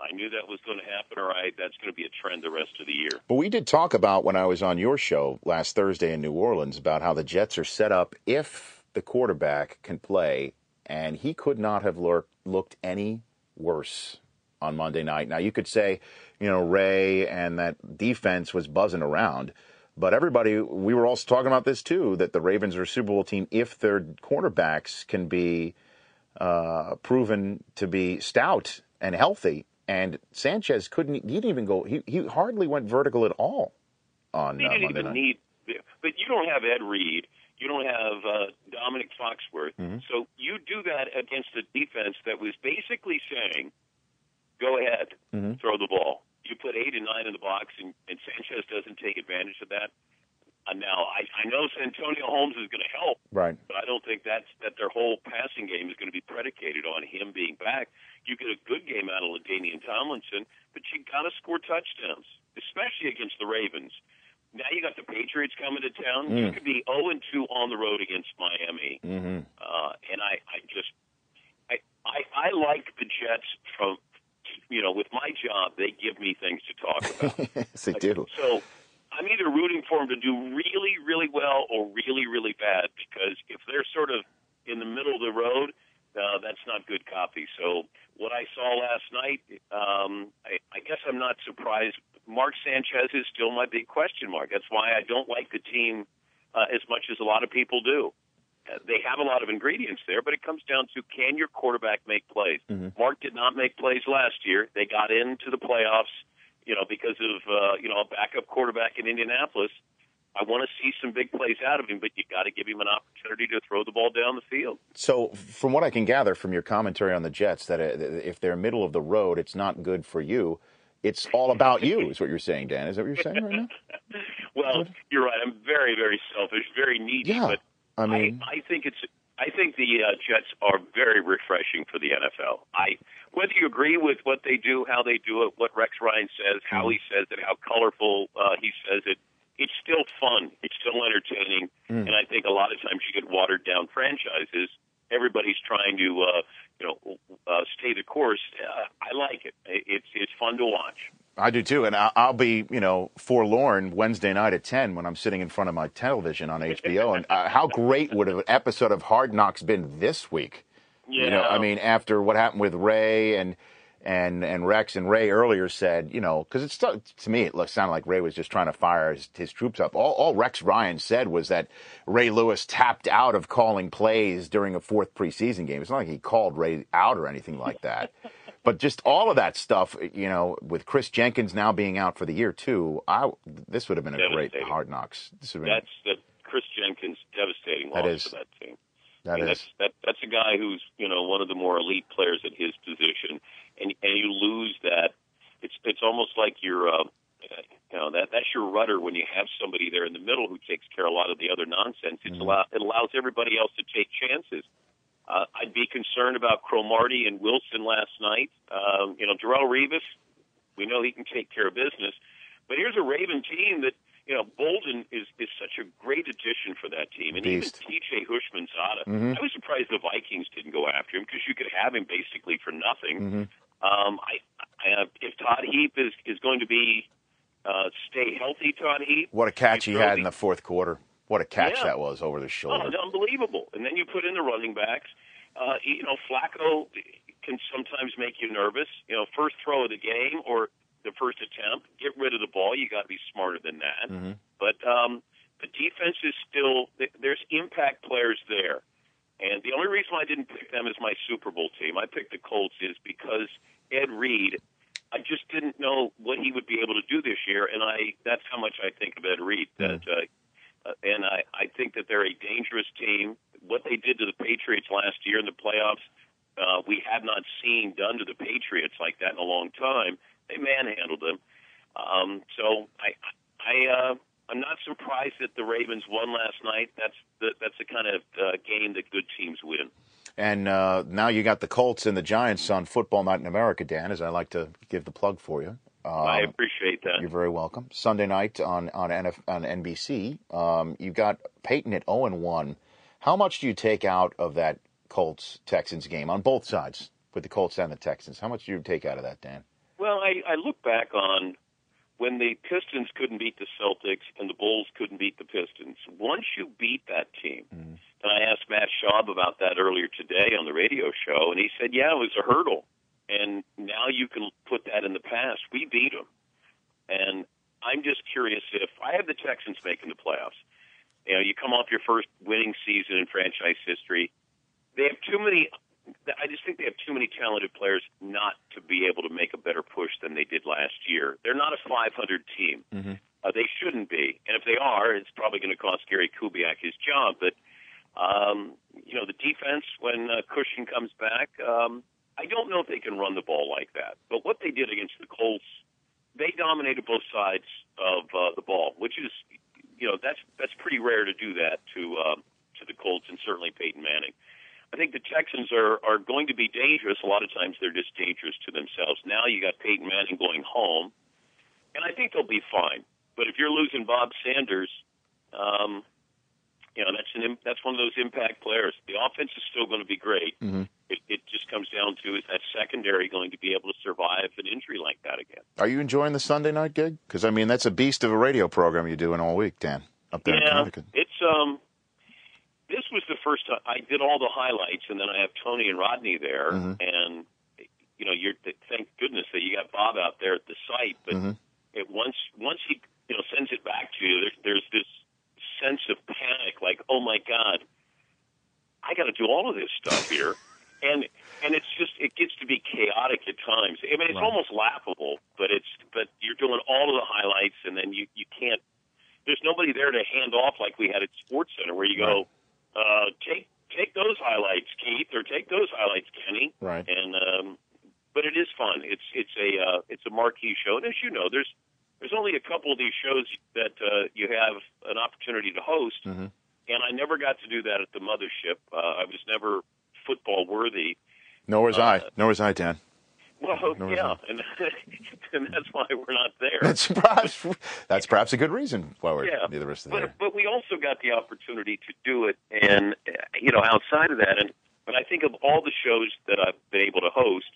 Speaker 11: I knew that was going to happen, or I that's going to be a trend the rest of the year.
Speaker 1: But we did talk about when I was on your show last Thursday in New Orleans about how the Jets are set up if the quarterback can play, and he could not have lurk, looked any worse on Monday night. Now you could say, you know, Ray and that defense was buzzing around, but everybody we were also talking about this too that the Ravens are a Super Bowl team if their quarterbacks can be uh, proven to be stout and healthy. And Sanchez couldn't. He didn't even go. He he hardly went vertical at all on
Speaker 11: They
Speaker 1: uh,
Speaker 11: didn't
Speaker 1: Monday
Speaker 11: even
Speaker 1: night.
Speaker 11: need, but you don't have Ed Reed. You don't have uh, Domonique Foxworth.
Speaker 1: Mm-hmm.
Speaker 11: So you do that against a defense that was basically saying, "Go ahead,
Speaker 1: Mhm.
Speaker 11: throw the ball." You put eight and nine in the box, and, and Sanchez doesn't take advantage of that. Uh, now, I, I know Santonio Holmes is going to help,
Speaker 1: Right.
Speaker 11: but I don't think that's that their whole passing game is going to be predicated on him being back. You get a good game out of LaDainian Tomlinson, but you got to score touchdowns, especially against the Ravens. Now you got the Patriots coming to town. You
Speaker 1: Mm.
Speaker 11: could be 0 and 2 on the road against Miami,
Speaker 1: Mm-hmm.
Speaker 11: uh, and I, I just, I, I, I like the Jets from, you know, with my job, they give me things to talk about. <laughs>
Speaker 1: yes, they do.
Speaker 11: So I'm either rooting for them to do really, really well or really, really bad because if they're sort of in the middle of the road, uh, that's not good copy. So what I saw last night, um, I, I guess I'm not surprised. Mark Sanchez is still my big question mark. That's why I don't like the team uh, as much as a lot of people do. They have a lot of ingredients there, but it comes down to can your quarterback make plays? Mark did not make plays last year. They got into the playoffs, you know, because of uh, you know a backup quarterback in Indianapolis. I want to see some big plays out of him, but you got to give him an opportunity to throw the ball down the field.
Speaker 1: So, from what I can gather from your commentary on the Jets, that uh, if they're middle of the road, it's not good for you. It's all about you, is what you're saying, Dan. Is that what you're saying right now? <laughs>
Speaker 11: Well, you're right. I'm very, very selfish, very needy.
Speaker 1: Yeah,
Speaker 11: but
Speaker 1: I mean-
Speaker 11: I, I think it's. I think the uh, Jets are very refreshing for the NFL. I, whether you agree with what they do, how they do it, what Rex Ryan says, how he says it, how colorful uh, he says it, it's still fun. It's still entertaining,
Speaker 1: Mm.
Speaker 11: and I think a lot of times you get watered down franchises. Everybody's trying to, uh, you know, uh, stay the course. Uh, I like it. It's it's fun to watch.
Speaker 1: I do too, and I'll be, you know, forlorn Wednesday night at ten when I'm sitting in front of my television on HBO. And uh, how great would an episode of Hard Knocks been this week? You know, I mean, after what happened with Ray and and and Rex and Ray earlier said, you know, because it's to me it sounded like Ray was just trying to fire his, his troops up. All, all Rex Ryan said was that Ray Lewis tapped out of calling plays during a fourth preseason game. It's not like he called Ray out or anything like that. <laughs> But just all of that stuff, you know, with Chris Jenkins now being out for the year too, I this would have been a great hard knocks. This would have been,
Speaker 11: That's that Chris Jenkins devastating loss
Speaker 1: is.
Speaker 11: for that team.
Speaker 1: that is.
Speaker 11: that's that that's a guy who's you know one of the more elite players at his position, and and you lose that. It's it's almost like you're uh, you know that that's your rudder when you have somebody there in the middle who takes care of a lot of the other nonsense. It's allow, it allows everybody else to take chances. Uh, I'd be concerned about Cromartie and Wilson last night. Um, you know, Darrelle Revis, we know he can take care of business, but here's a Raven team that you know Boldin is is such a great addition for that team, and
Speaker 1: Beast.
Speaker 11: even T.J. Houshmandzadeh.
Speaker 1: Mhm.
Speaker 11: I was surprised the Vikings didn't go after him because you could have him basically for nothing.
Speaker 1: Mhm.
Speaker 11: Um, I, I, uh, if Todd Heap is is going to be uh, stay healthy, Todd Heap.
Speaker 1: What a catch he had in the fourth quarter. What a catch
Speaker 11: Yeah.
Speaker 1: that was over the
Speaker 11: Oh,
Speaker 1: shoulder.
Speaker 11: it's unbelievable. And then you put in the running backs. Uh, you know, Flacco can sometimes make you nervous. You know, first throw of the game or the first attempt, get rid of the ball. You got to be smarter than that.
Speaker 1: Mhm.
Speaker 11: But um, the defense is still there's impact players there. And the only reason I didn't pick them as my Super Bowl team, I picked the Colts, is because Ed Reed. I just didn't know what he would be able to do this year, and I that's how much I think of Ed Reed. That uh, uh, and I, I think that they're a dangerous team. What they did to the Patriots last year in the playoffs, uh, we have not seen done to the Patriots like that in a long time. They manhandled them. Um, so I, I, uh, I'm not surprised that the Ravens won last night. That's the, that's the kind of uh, game that good teams win.
Speaker 1: And uh, now you got the Colts and the Giants on Football Night in America, Dan, as I like to give the plug for you. Um,
Speaker 11: I appreciate that.
Speaker 1: You're very welcome. Sunday night on on, NF, on NBC, um, you got Peyton at 0 and 1. How much do you take out of that Colts Texans game on both sides with the Colts and the Texans? How much do you take out of that, Dan?
Speaker 11: Well, I, I look back on when the Pistons couldn't beat the Celtics and the Bulls couldn't beat the Pistons. Once you beat that team, and I asked Matt Schaub about that earlier today on the radio show, and he said, "Yeah, it was a hurdle, and now you can put that in the past. We beat them, and I'm just curious if I have the Texans making the playoffs. You know, you come off your first winning season in franchise history. They have too many I just think they have too many talented players not to be able to make a better push than they did last year. They're not a 500 team.
Speaker 1: Mm-hmm.
Speaker 11: Uh, they shouldn't be, and if they are, it's probably going to cost Gary Kubiak his job. But um, you know, the defense when uh, Cushing comes back, um, I don't know if they can run the ball like that. But what they did against the Colts, they dominated both sides of uh, the ball, which is, you know, that's that's pretty rare to do that to um, to the Colts and certainly Peyton Manning. I think the Texans are are going to be dangerous. A lot of times they're just dangerous to themselves. Now you got Peyton Manning going home, and I think they'll be fine. But if you're losing Bob Sanders, um, you know that's an that's one of those impact players. The offense is still going to be great.
Speaker 1: Mm-hmm.
Speaker 11: It, it just comes down to is that secondary going to be able to survive an injury like that again?
Speaker 1: Are you enjoying the Sunday night gig? Because I mean, that's a beast of a radio program you're doing all week, Dan, up there in
Speaker 11: Yeah,
Speaker 1: Connecticut.
Speaker 11: it's um. This was the first time I did all the highlights, and then I have Tony and Rodney there,
Speaker 1: Mhm.
Speaker 11: and you know, you're thank goodness that you got Bob out there at the site. But
Speaker 1: Mhm.
Speaker 11: it once once he you know sends it back to you, there's there's this sense of panic, like, oh my god, I got to do all of this stuff here, and and it's just it gets to be chaotic at times. I mean, it's
Speaker 1: Right.
Speaker 11: almost laughable, but it's but you're doing all of the highlights, and then you you can't. There's nobody there to hand off like we had at Sports Center, where you go, uh, take take those highlights, Keith, or take those highlights, Kenny.
Speaker 1: Right.
Speaker 11: And um, but it is fun. It's it's a uh, it's a marquee show, and as you know, there's there's only a couple of these shows that uh, you have an opportunity to host,
Speaker 1: Mm-hmm.
Speaker 11: and I never got to do that at the mothership. Uh, I was never football worthy.
Speaker 1: Nor was
Speaker 11: Uh,
Speaker 1: I. Nor was I, Dan.
Speaker 11: Well,
Speaker 1: No,
Speaker 11: yeah, and <laughs> and that's why we're not there. <laughs>
Speaker 1: That's perhaps that's perhaps a good reason why we're
Speaker 11: yeah.
Speaker 1: neither of us are
Speaker 11: but
Speaker 1: there.
Speaker 11: but we also got the opportunity to do it, and you know, outside of that, and when I think of all the shows that I've been able to host,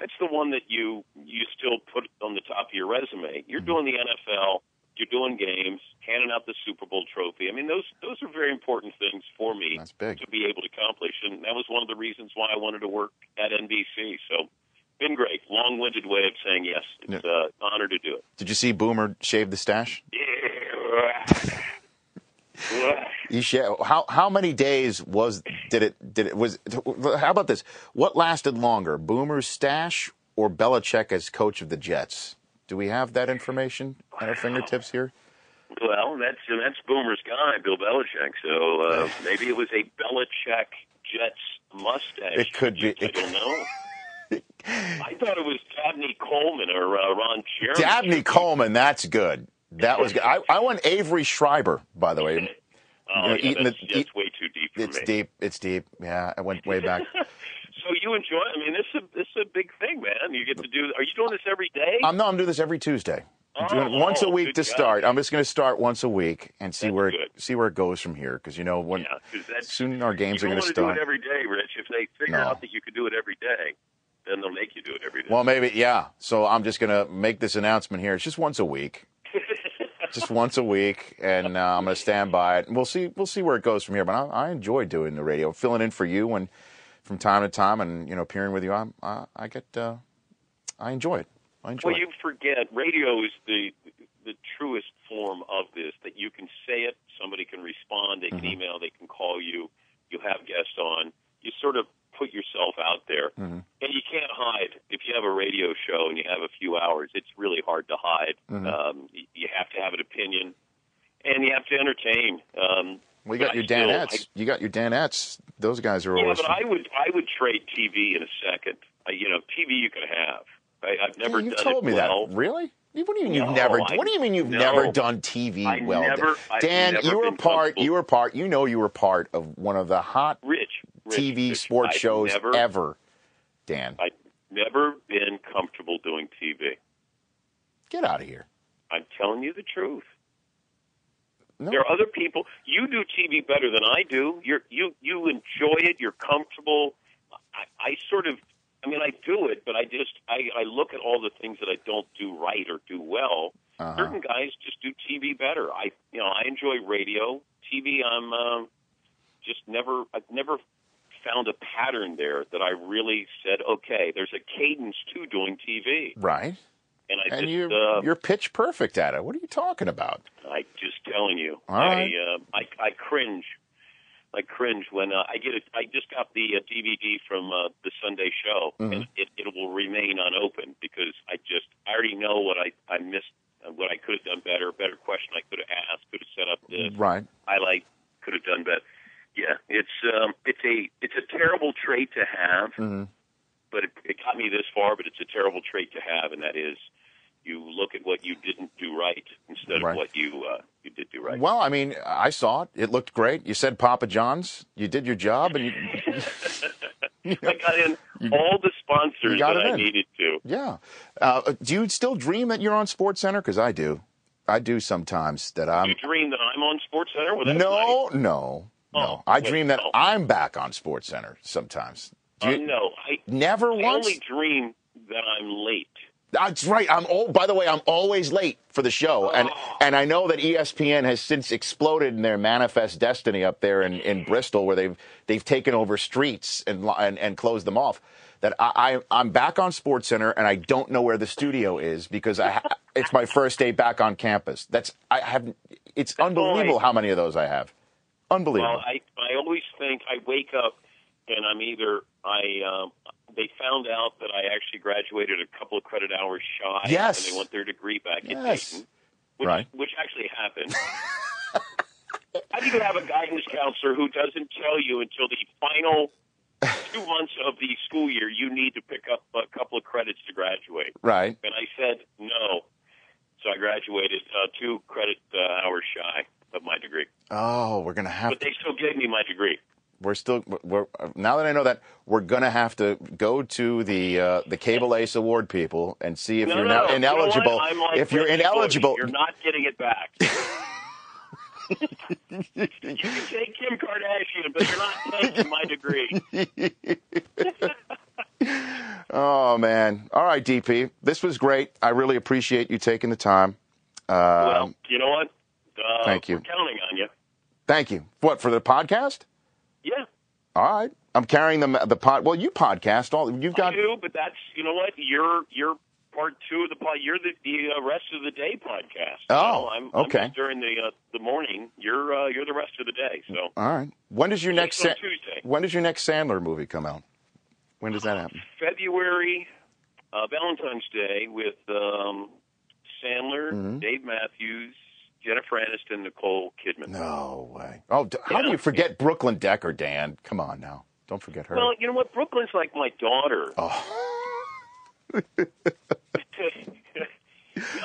Speaker 11: that's the one that you you still put on the top of your resume. You're
Speaker 1: Mm-hmm.
Speaker 11: doing the NFL, you're doing games, handing out the Super Bowl trophy. I mean, those those are very important things for me
Speaker 1: That's big.
Speaker 11: to be able to accomplish, and that was one of the reasons why I wanted to work at NBC. So. Been great. Long-winded way of saying yes. It's uh, an honor to do it.
Speaker 1: Did you see Boomer shave the stash? <laughs>
Speaker 11: Yeah.
Speaker 1: He sha- how how many days was did it did it was how about this? What lasted longer, Boomer's stash or Belichick as coach of the Jets? Do we have that information at our fingertips here?
Speaker 11: Well, that's that's Boomer's guy, Bill Belichick. So uh, <laughs> maybe it was a Belichick Jets mustache.
Speaker 1: It could be.
Speaker 11: I don't know. <laughs> I thought it was Dabney Coleman or uh, Ron Jeremy.
Speaker 1: Dabney Coleman, that's good. That was good. I, I went Avery Schreiber, by the way. <laughs>
Speaker 11: Oh,
Speaker 1: You know,
Speaker 11: yeah,
Speaker 1: eating
Speaker 11: that's,
Speaker 1: the-
Speaker 11: that's
Speaker 1: eat-
Speaker 11: way too deep for
Speaker 1: It's
Speaker 11: me.
Speaker 1: deep. It's deep. Yeah, I went way back.
Speaker 11: So you enjoy? I mean, this is a, this is a big thing, man. You get to do. Are you doing this every day?
Speaker 1: I'm no, I'm doing this every Tuesday. I'm doing it
Speaker 11: Oh,
Speaker 1: once a
Speaker 11: oh,
Speaker 1: week to start. I'm just going to start once a week and see
Speaker 11: That's
Speaker 1: where
Speaker 11: good.
Speaker 1: see where it goes from here. Because you know when
Speaker 11: Yeah,
Speaker 1: soon our games are going to
Speaker 11: to do
Speaker 1: start.
Speaker 11: it every day, Rich. If they figure
Speaker 1: No.
Speaker 11: out that you could do it every day, then they'll make you do it every day.
Speaker 1: Well, maybe yeah. So I'm just going to make this announcement here. It's just once a week. <laughs> just once a week, and uh, I'm going to stand by it. And we'll see. We'll see where it goes from here. But I, I enjoy doing the radio, filling in for you, and from time to time, and you know, appearing with you. I I, I get. Uh, I enjoy it. I enjoy
Speaker 11: Well,
Speaker 1: it.
Speaker 11: you forget radio is the the truest form of this. That you can say it, somebody can respond, they can
Speaker 1: Mhm.
Speaker 11: email, they can call you. You have guests on. You sort of put yourself out there,
Speaker 1: Mhm.
Speaker 11: and you can't hide. If you have a radio show and you have a few hours, it's really hard to hide.
Speaker 1: Mhm.
Speaker 11: Um, you have to have an opinion, and you have to entertain. Um,
Speaker 1: Well, you
Speaker 11: but
Speaker 1: got
Speaker 11: I
Speaker 1: your
Speaker 11: still-
Speaker 1: Danettes. You got your Danettes. Those guys are
Speaker 11: yeah,
Speaker 1: always.
Speaker 11: but I would I would trade TV in a second. I, you know, TV you can have. I, I've never
Speaker 1: you
Speaker 11: done
Speaker 1: told me
Speaker 11: well.
Speaker 1: that. Really? What do you mean you've never?
Speaker 11: I-
Speaker 1: what do you mean you've
Speaker 11: no.
Speaker 1: never done TV
Speaker 11: I
Speaker 1: well?
Speaker 11: never-
Speaker 1: Dan,
Speaker 11: never
Speaker 1: you were part. You were part. You know, you were part of one of the hot
Speaker 11: Rich, Rich
Speaker 1: TV
Speaker 11: Rich,
Speaker 1: sports
Speaker 11: I've
Speaker 1: shows
Speaker 11: never,
Speaker 1: ever. Dan,
Speaker 11: I've never been comfortable doing TV.
Speaker 1: get out of here.
Speaker 11: I'm telling you the truth.
Speaker 1: No.
Speaker 11: There are other people. You do TV better than I do. You're you you enjoy it. You're comfortable. I, I sort of. I mean, I do it, but I just I, I look at all the things that I don't do right or do well.
Speaker 1: Uh-huh.
Speaker 11: Certain guys just do TV better. I you know I enjoy radio. TV, I'm um, just never I've never found a pattern there that I really said okay. There's a cadence to doing TV,
Speaker 1: Right.
Speaker 11: And I
Speaker 1: And
Speaker 11: just
Speaker 1: you're
Speaker 11: uh,
Speaker 1: you're pitch perfect at it. What are you talking about?
Speaker 11: I'm just telling you,
Speaker 1: All right.
Speaker 11: I, uh, I I cringe I cringe when uh, I get it. I just got the uh, DVD from uh, the Sunday show,
Speaker 1: Mhm.
Speaker 11: and it, it will remain unopened because I just I already know what I I missed, uh, what I could have done better, better question I could have asked, could have set up this
Speaker 1: Right.
Speaker 11: highlight, could have done better. Yeah, it's um, it's a it's a terrible trait to have,
Speaker 1: hmm
Speaker 11: but it, it got me this far. But it's a terrible trait to have, and that is you look at what you didn't do right instead
Speaker 1: Right.
Speaker 11: of what you uh, you did do right.
Speaker 1: Well, I mean, I saw it. It looked great. You said Papa John's. You did your job, and you, <laughs> <laughs>
Speaker 11: I got in all the sponsors that I
Speaker 1: in.
Speaker 11: needed to.
Speaker 1: yeah. Uh, do you still dream that you're on Sports Center? Because I do. I do sometimes that I'm.
Speaker 11: you dream that I'm on Sports Center? Well,
Speaker 1: no,
Speaker 11: nice.
Speaker 1: no,
Speaker 11: Oh,
Speaker 1: no. I
Speaker 11: wait,
Speaker 1: dream that
Speaker 11: no.
Speaker 1: I'm back on Sports Center sometimes. Do
Speaker 11: Uh, no, I
Speaker 1: Never
Speaker 11: I
Speaker 1: once.
Speaker 11: only dream that I'm late.
Speaker 1: That's right. I'm all, by the way, I'm always late for the show. And
Speaker 11: Oh.
Speaker 1: and I know that ESPN has since exploded in their manifest destiny up there in, in Bristol where they've they've taken over streets and and, and closed them off. That I, I I'm back on Sports Center and I don't know where the studio is because I <laughs> it's my first day back on campus. That's I have it's unbelievable
Speaker 11: right.
Speaker 1: how many of those I have. Unbelievable.
Speaker 11: Well, I I always think I wake up and I'm either I um, they found out that I actually graduated a couple of credit hours shy,
Speaker 1: Yes.
Speaker 11: and they want their degree back at
Speaker 1: Yes.
Speaker 11: Dayton, which
Speaker 1: Right.
Speaker 11: which actually happened. <laughs> How do you have a guidance counselor who doesn't tell you until the final two months of the school year you need to pick up a couple of credits to graduate?
Speaker 1: right.
Speaker 11: And I said no, so I graduated uh, two credit uh, hours shy of my degree,
Speaker 1: Oh, we're gonna have
Speaker 11: but they still gave me my degree.
Speaker 1: We're still we're now that I know that we're gonna have to go to the uh, the Cable Ace Award people and see if
Speaker 11: no,
Speaker 1: you're
Speaker 11: no,
Speaker 1: now
Speaker 11: no.
Speaker 1: ineligible.
Speaker 11: You know like
Speaker 1: if you're ineligible,
Speaker 11: you're not getting it back. <laughs> you can take Kim Kardashian, but you're not taking my degree. <laughs>
Speaker 1: oh man! All right, DP, this was great. I really appreciate you taking the time. Uh,
Speaker 11: well, you know what? Uh,
Speaker 1: Thank you.
Speaker 11: Counting on you.
Speaker 1: thank you. What for the podcast?
Speaker 11: Yeah,
Speaker 1: All right, I'm carrying the the pod. Well, you podcast all. You've got
Speaker 11: I do, but that's you know what? You're you're part two of the pod. You're the the uh, rest of the day podcast.
Speaker 1: Oh,
Speaker 11: know, I'm, I'm
Speaker 1: okay.
Speaker 11: during the uh, the morning. You're uh, you're the rest of the day. So
Speaker 1: all right. When does your next Sa-
Speaker 11: Tuesday.
Speaker 1: When does your next Sandler movie come out? When does that happen?
Speaker 11: February, uh, Valentine's Day with um, Sandler,
Speaker 1: Mhm.
Speaker 11: Dave Matthews, Jennifer Aniston, Nicole Kidman.
Speaker 1: No way. Oh, d- how do you forget Brooklyn Decker, Dan? Come on now. Don't forget her.
Speaker 11: Well, you know what? Brooklyn's like my daughter.
Speaker 1: oh. <laughs>
Speaker 11: no,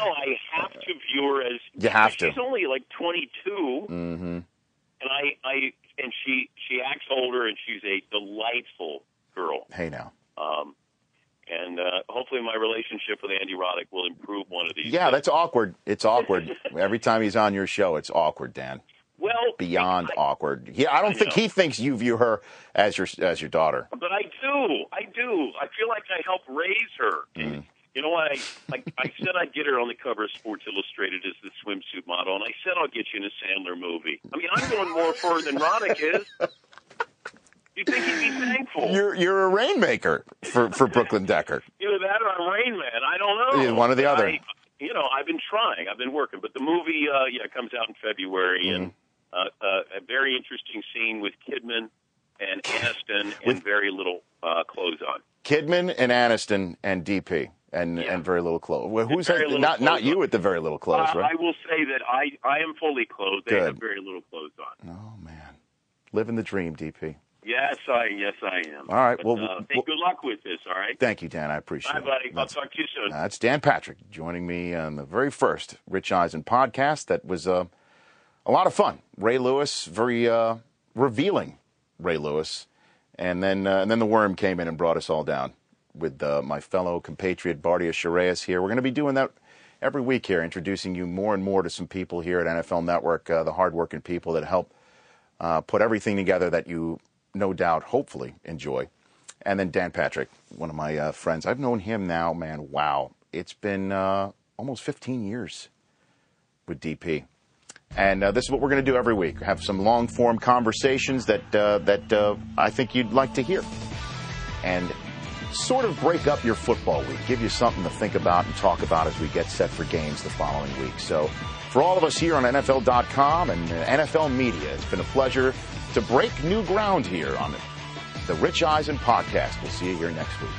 Speaker 11: I have to view her as
Speaker 1: You have to.
Speaker 11: She's only like 22,
Speaker 1: Mm-hmm.
Speaker 11: and I, I, and she, she acts older, and she's a delightful girl.
Speaker 1: Hey now.
Speaker 11: Um, and uh, hopefully, my relationship with Andy Roddick will improve one of these.
Speaker 1: Yeah,
Speaker 11: days.
Speaker 1: that's awkward. It's awkward. <laughs> Every time he's on your show, it's awkward, Dan.
Speaker 11: well
Speaker 1: Beyond
Speaker 11: I-
Speaker 1: awkward. He, I don't
Speaker 11: I
Speaker 1: think he thinks you view her as your as your daughter.
Speaker 11: But I do. I do. I feel like I helped raise her.
Speaker 1: Mm.
Speaker 11: You know, I, I I said I'd get her on the cover of Sports Illustrated as the swimsuit model, and I said I'll get you in a Sandler movie. I mean, I'm doing more for her than Roddick is. <laughs> You think he'd be thankful?
Speaker 1: You're you're a rainmaker for for Brooklyn Decker. <laughs>
Speaker 11: Either that or I'm Rain Man. I don't know.
Speaker 1: One or the other.
Speaker 11: I, you know, I've been trying. I've been working. But the movie, uh, yeah, comes out in February, and
Speaker 1: Mm-hmm.
Speaker 11: uh, uh, a very interesting scene with Kidman and <laughs> Aniston, and very little uh, clothes on.
Speaker 1: Kidman and Aniston and DP and
Speaker 11: Yeah.
Speaker 1: and very little clothes. Well, who's
Speaker 11: Very
Speaker 1: that?
Speaker 11: little
Speaker 1: Not not you
Speaker 11: on.
Speaker 1: with the very little clothes,
Speaker 11: Uh,
Speaker 1: right?
Speaker 11: I will say that I, I am fully clothed. They
Speaker 1: Good.
Speaker 11: have very little clothes on.
Speaker 1: oh man, living the dream, DP.
Speaker 11: Yes, I yes I am.
Speaker 1: All right,
Speaker 11: But,
Speaker 1: well,
Speaker 11: uh, hey,
Speaker 1: well-
Speaker 11: good luck with this. All right.
Speaker 1: Thank you, Dan. I appreciate
Speaker 11: Bye,
Speaker 1: it.
Speaker 11: buddy. I'll talk to you soon.
Speaker 1: That's Dan Patrick joining me on the very first Rich Eisen podcast. That was uh, a lot of fun. Ray Lewis, very uh, revealing Ray Lewis, and then uh, and then the worm came in and brought us all down with uh, my fellow compatriot Bardia Shireas here. We're going to be doing that every week here, introducing you more and more to some people here at NFL Network, uh, the hardworking people that help uh, put everything together that you no doubt, hopefully, enjoy. And then Dan Patrick, one of my uh, friends. I've known him now, man, wow. It's been uh, almost 15 years with DP. And uh, this is what we're going to do every week have some long form conversations that, uh, that uh, I think you'd like to hear. And sort of break up your football week, give you something to think about and talk about as we get set for games the following week. So, for all of us here on NFL.com and NFL Media, it's been a pleasure to break new ground here on the Rich Eisen podcast. We'll see you here next week.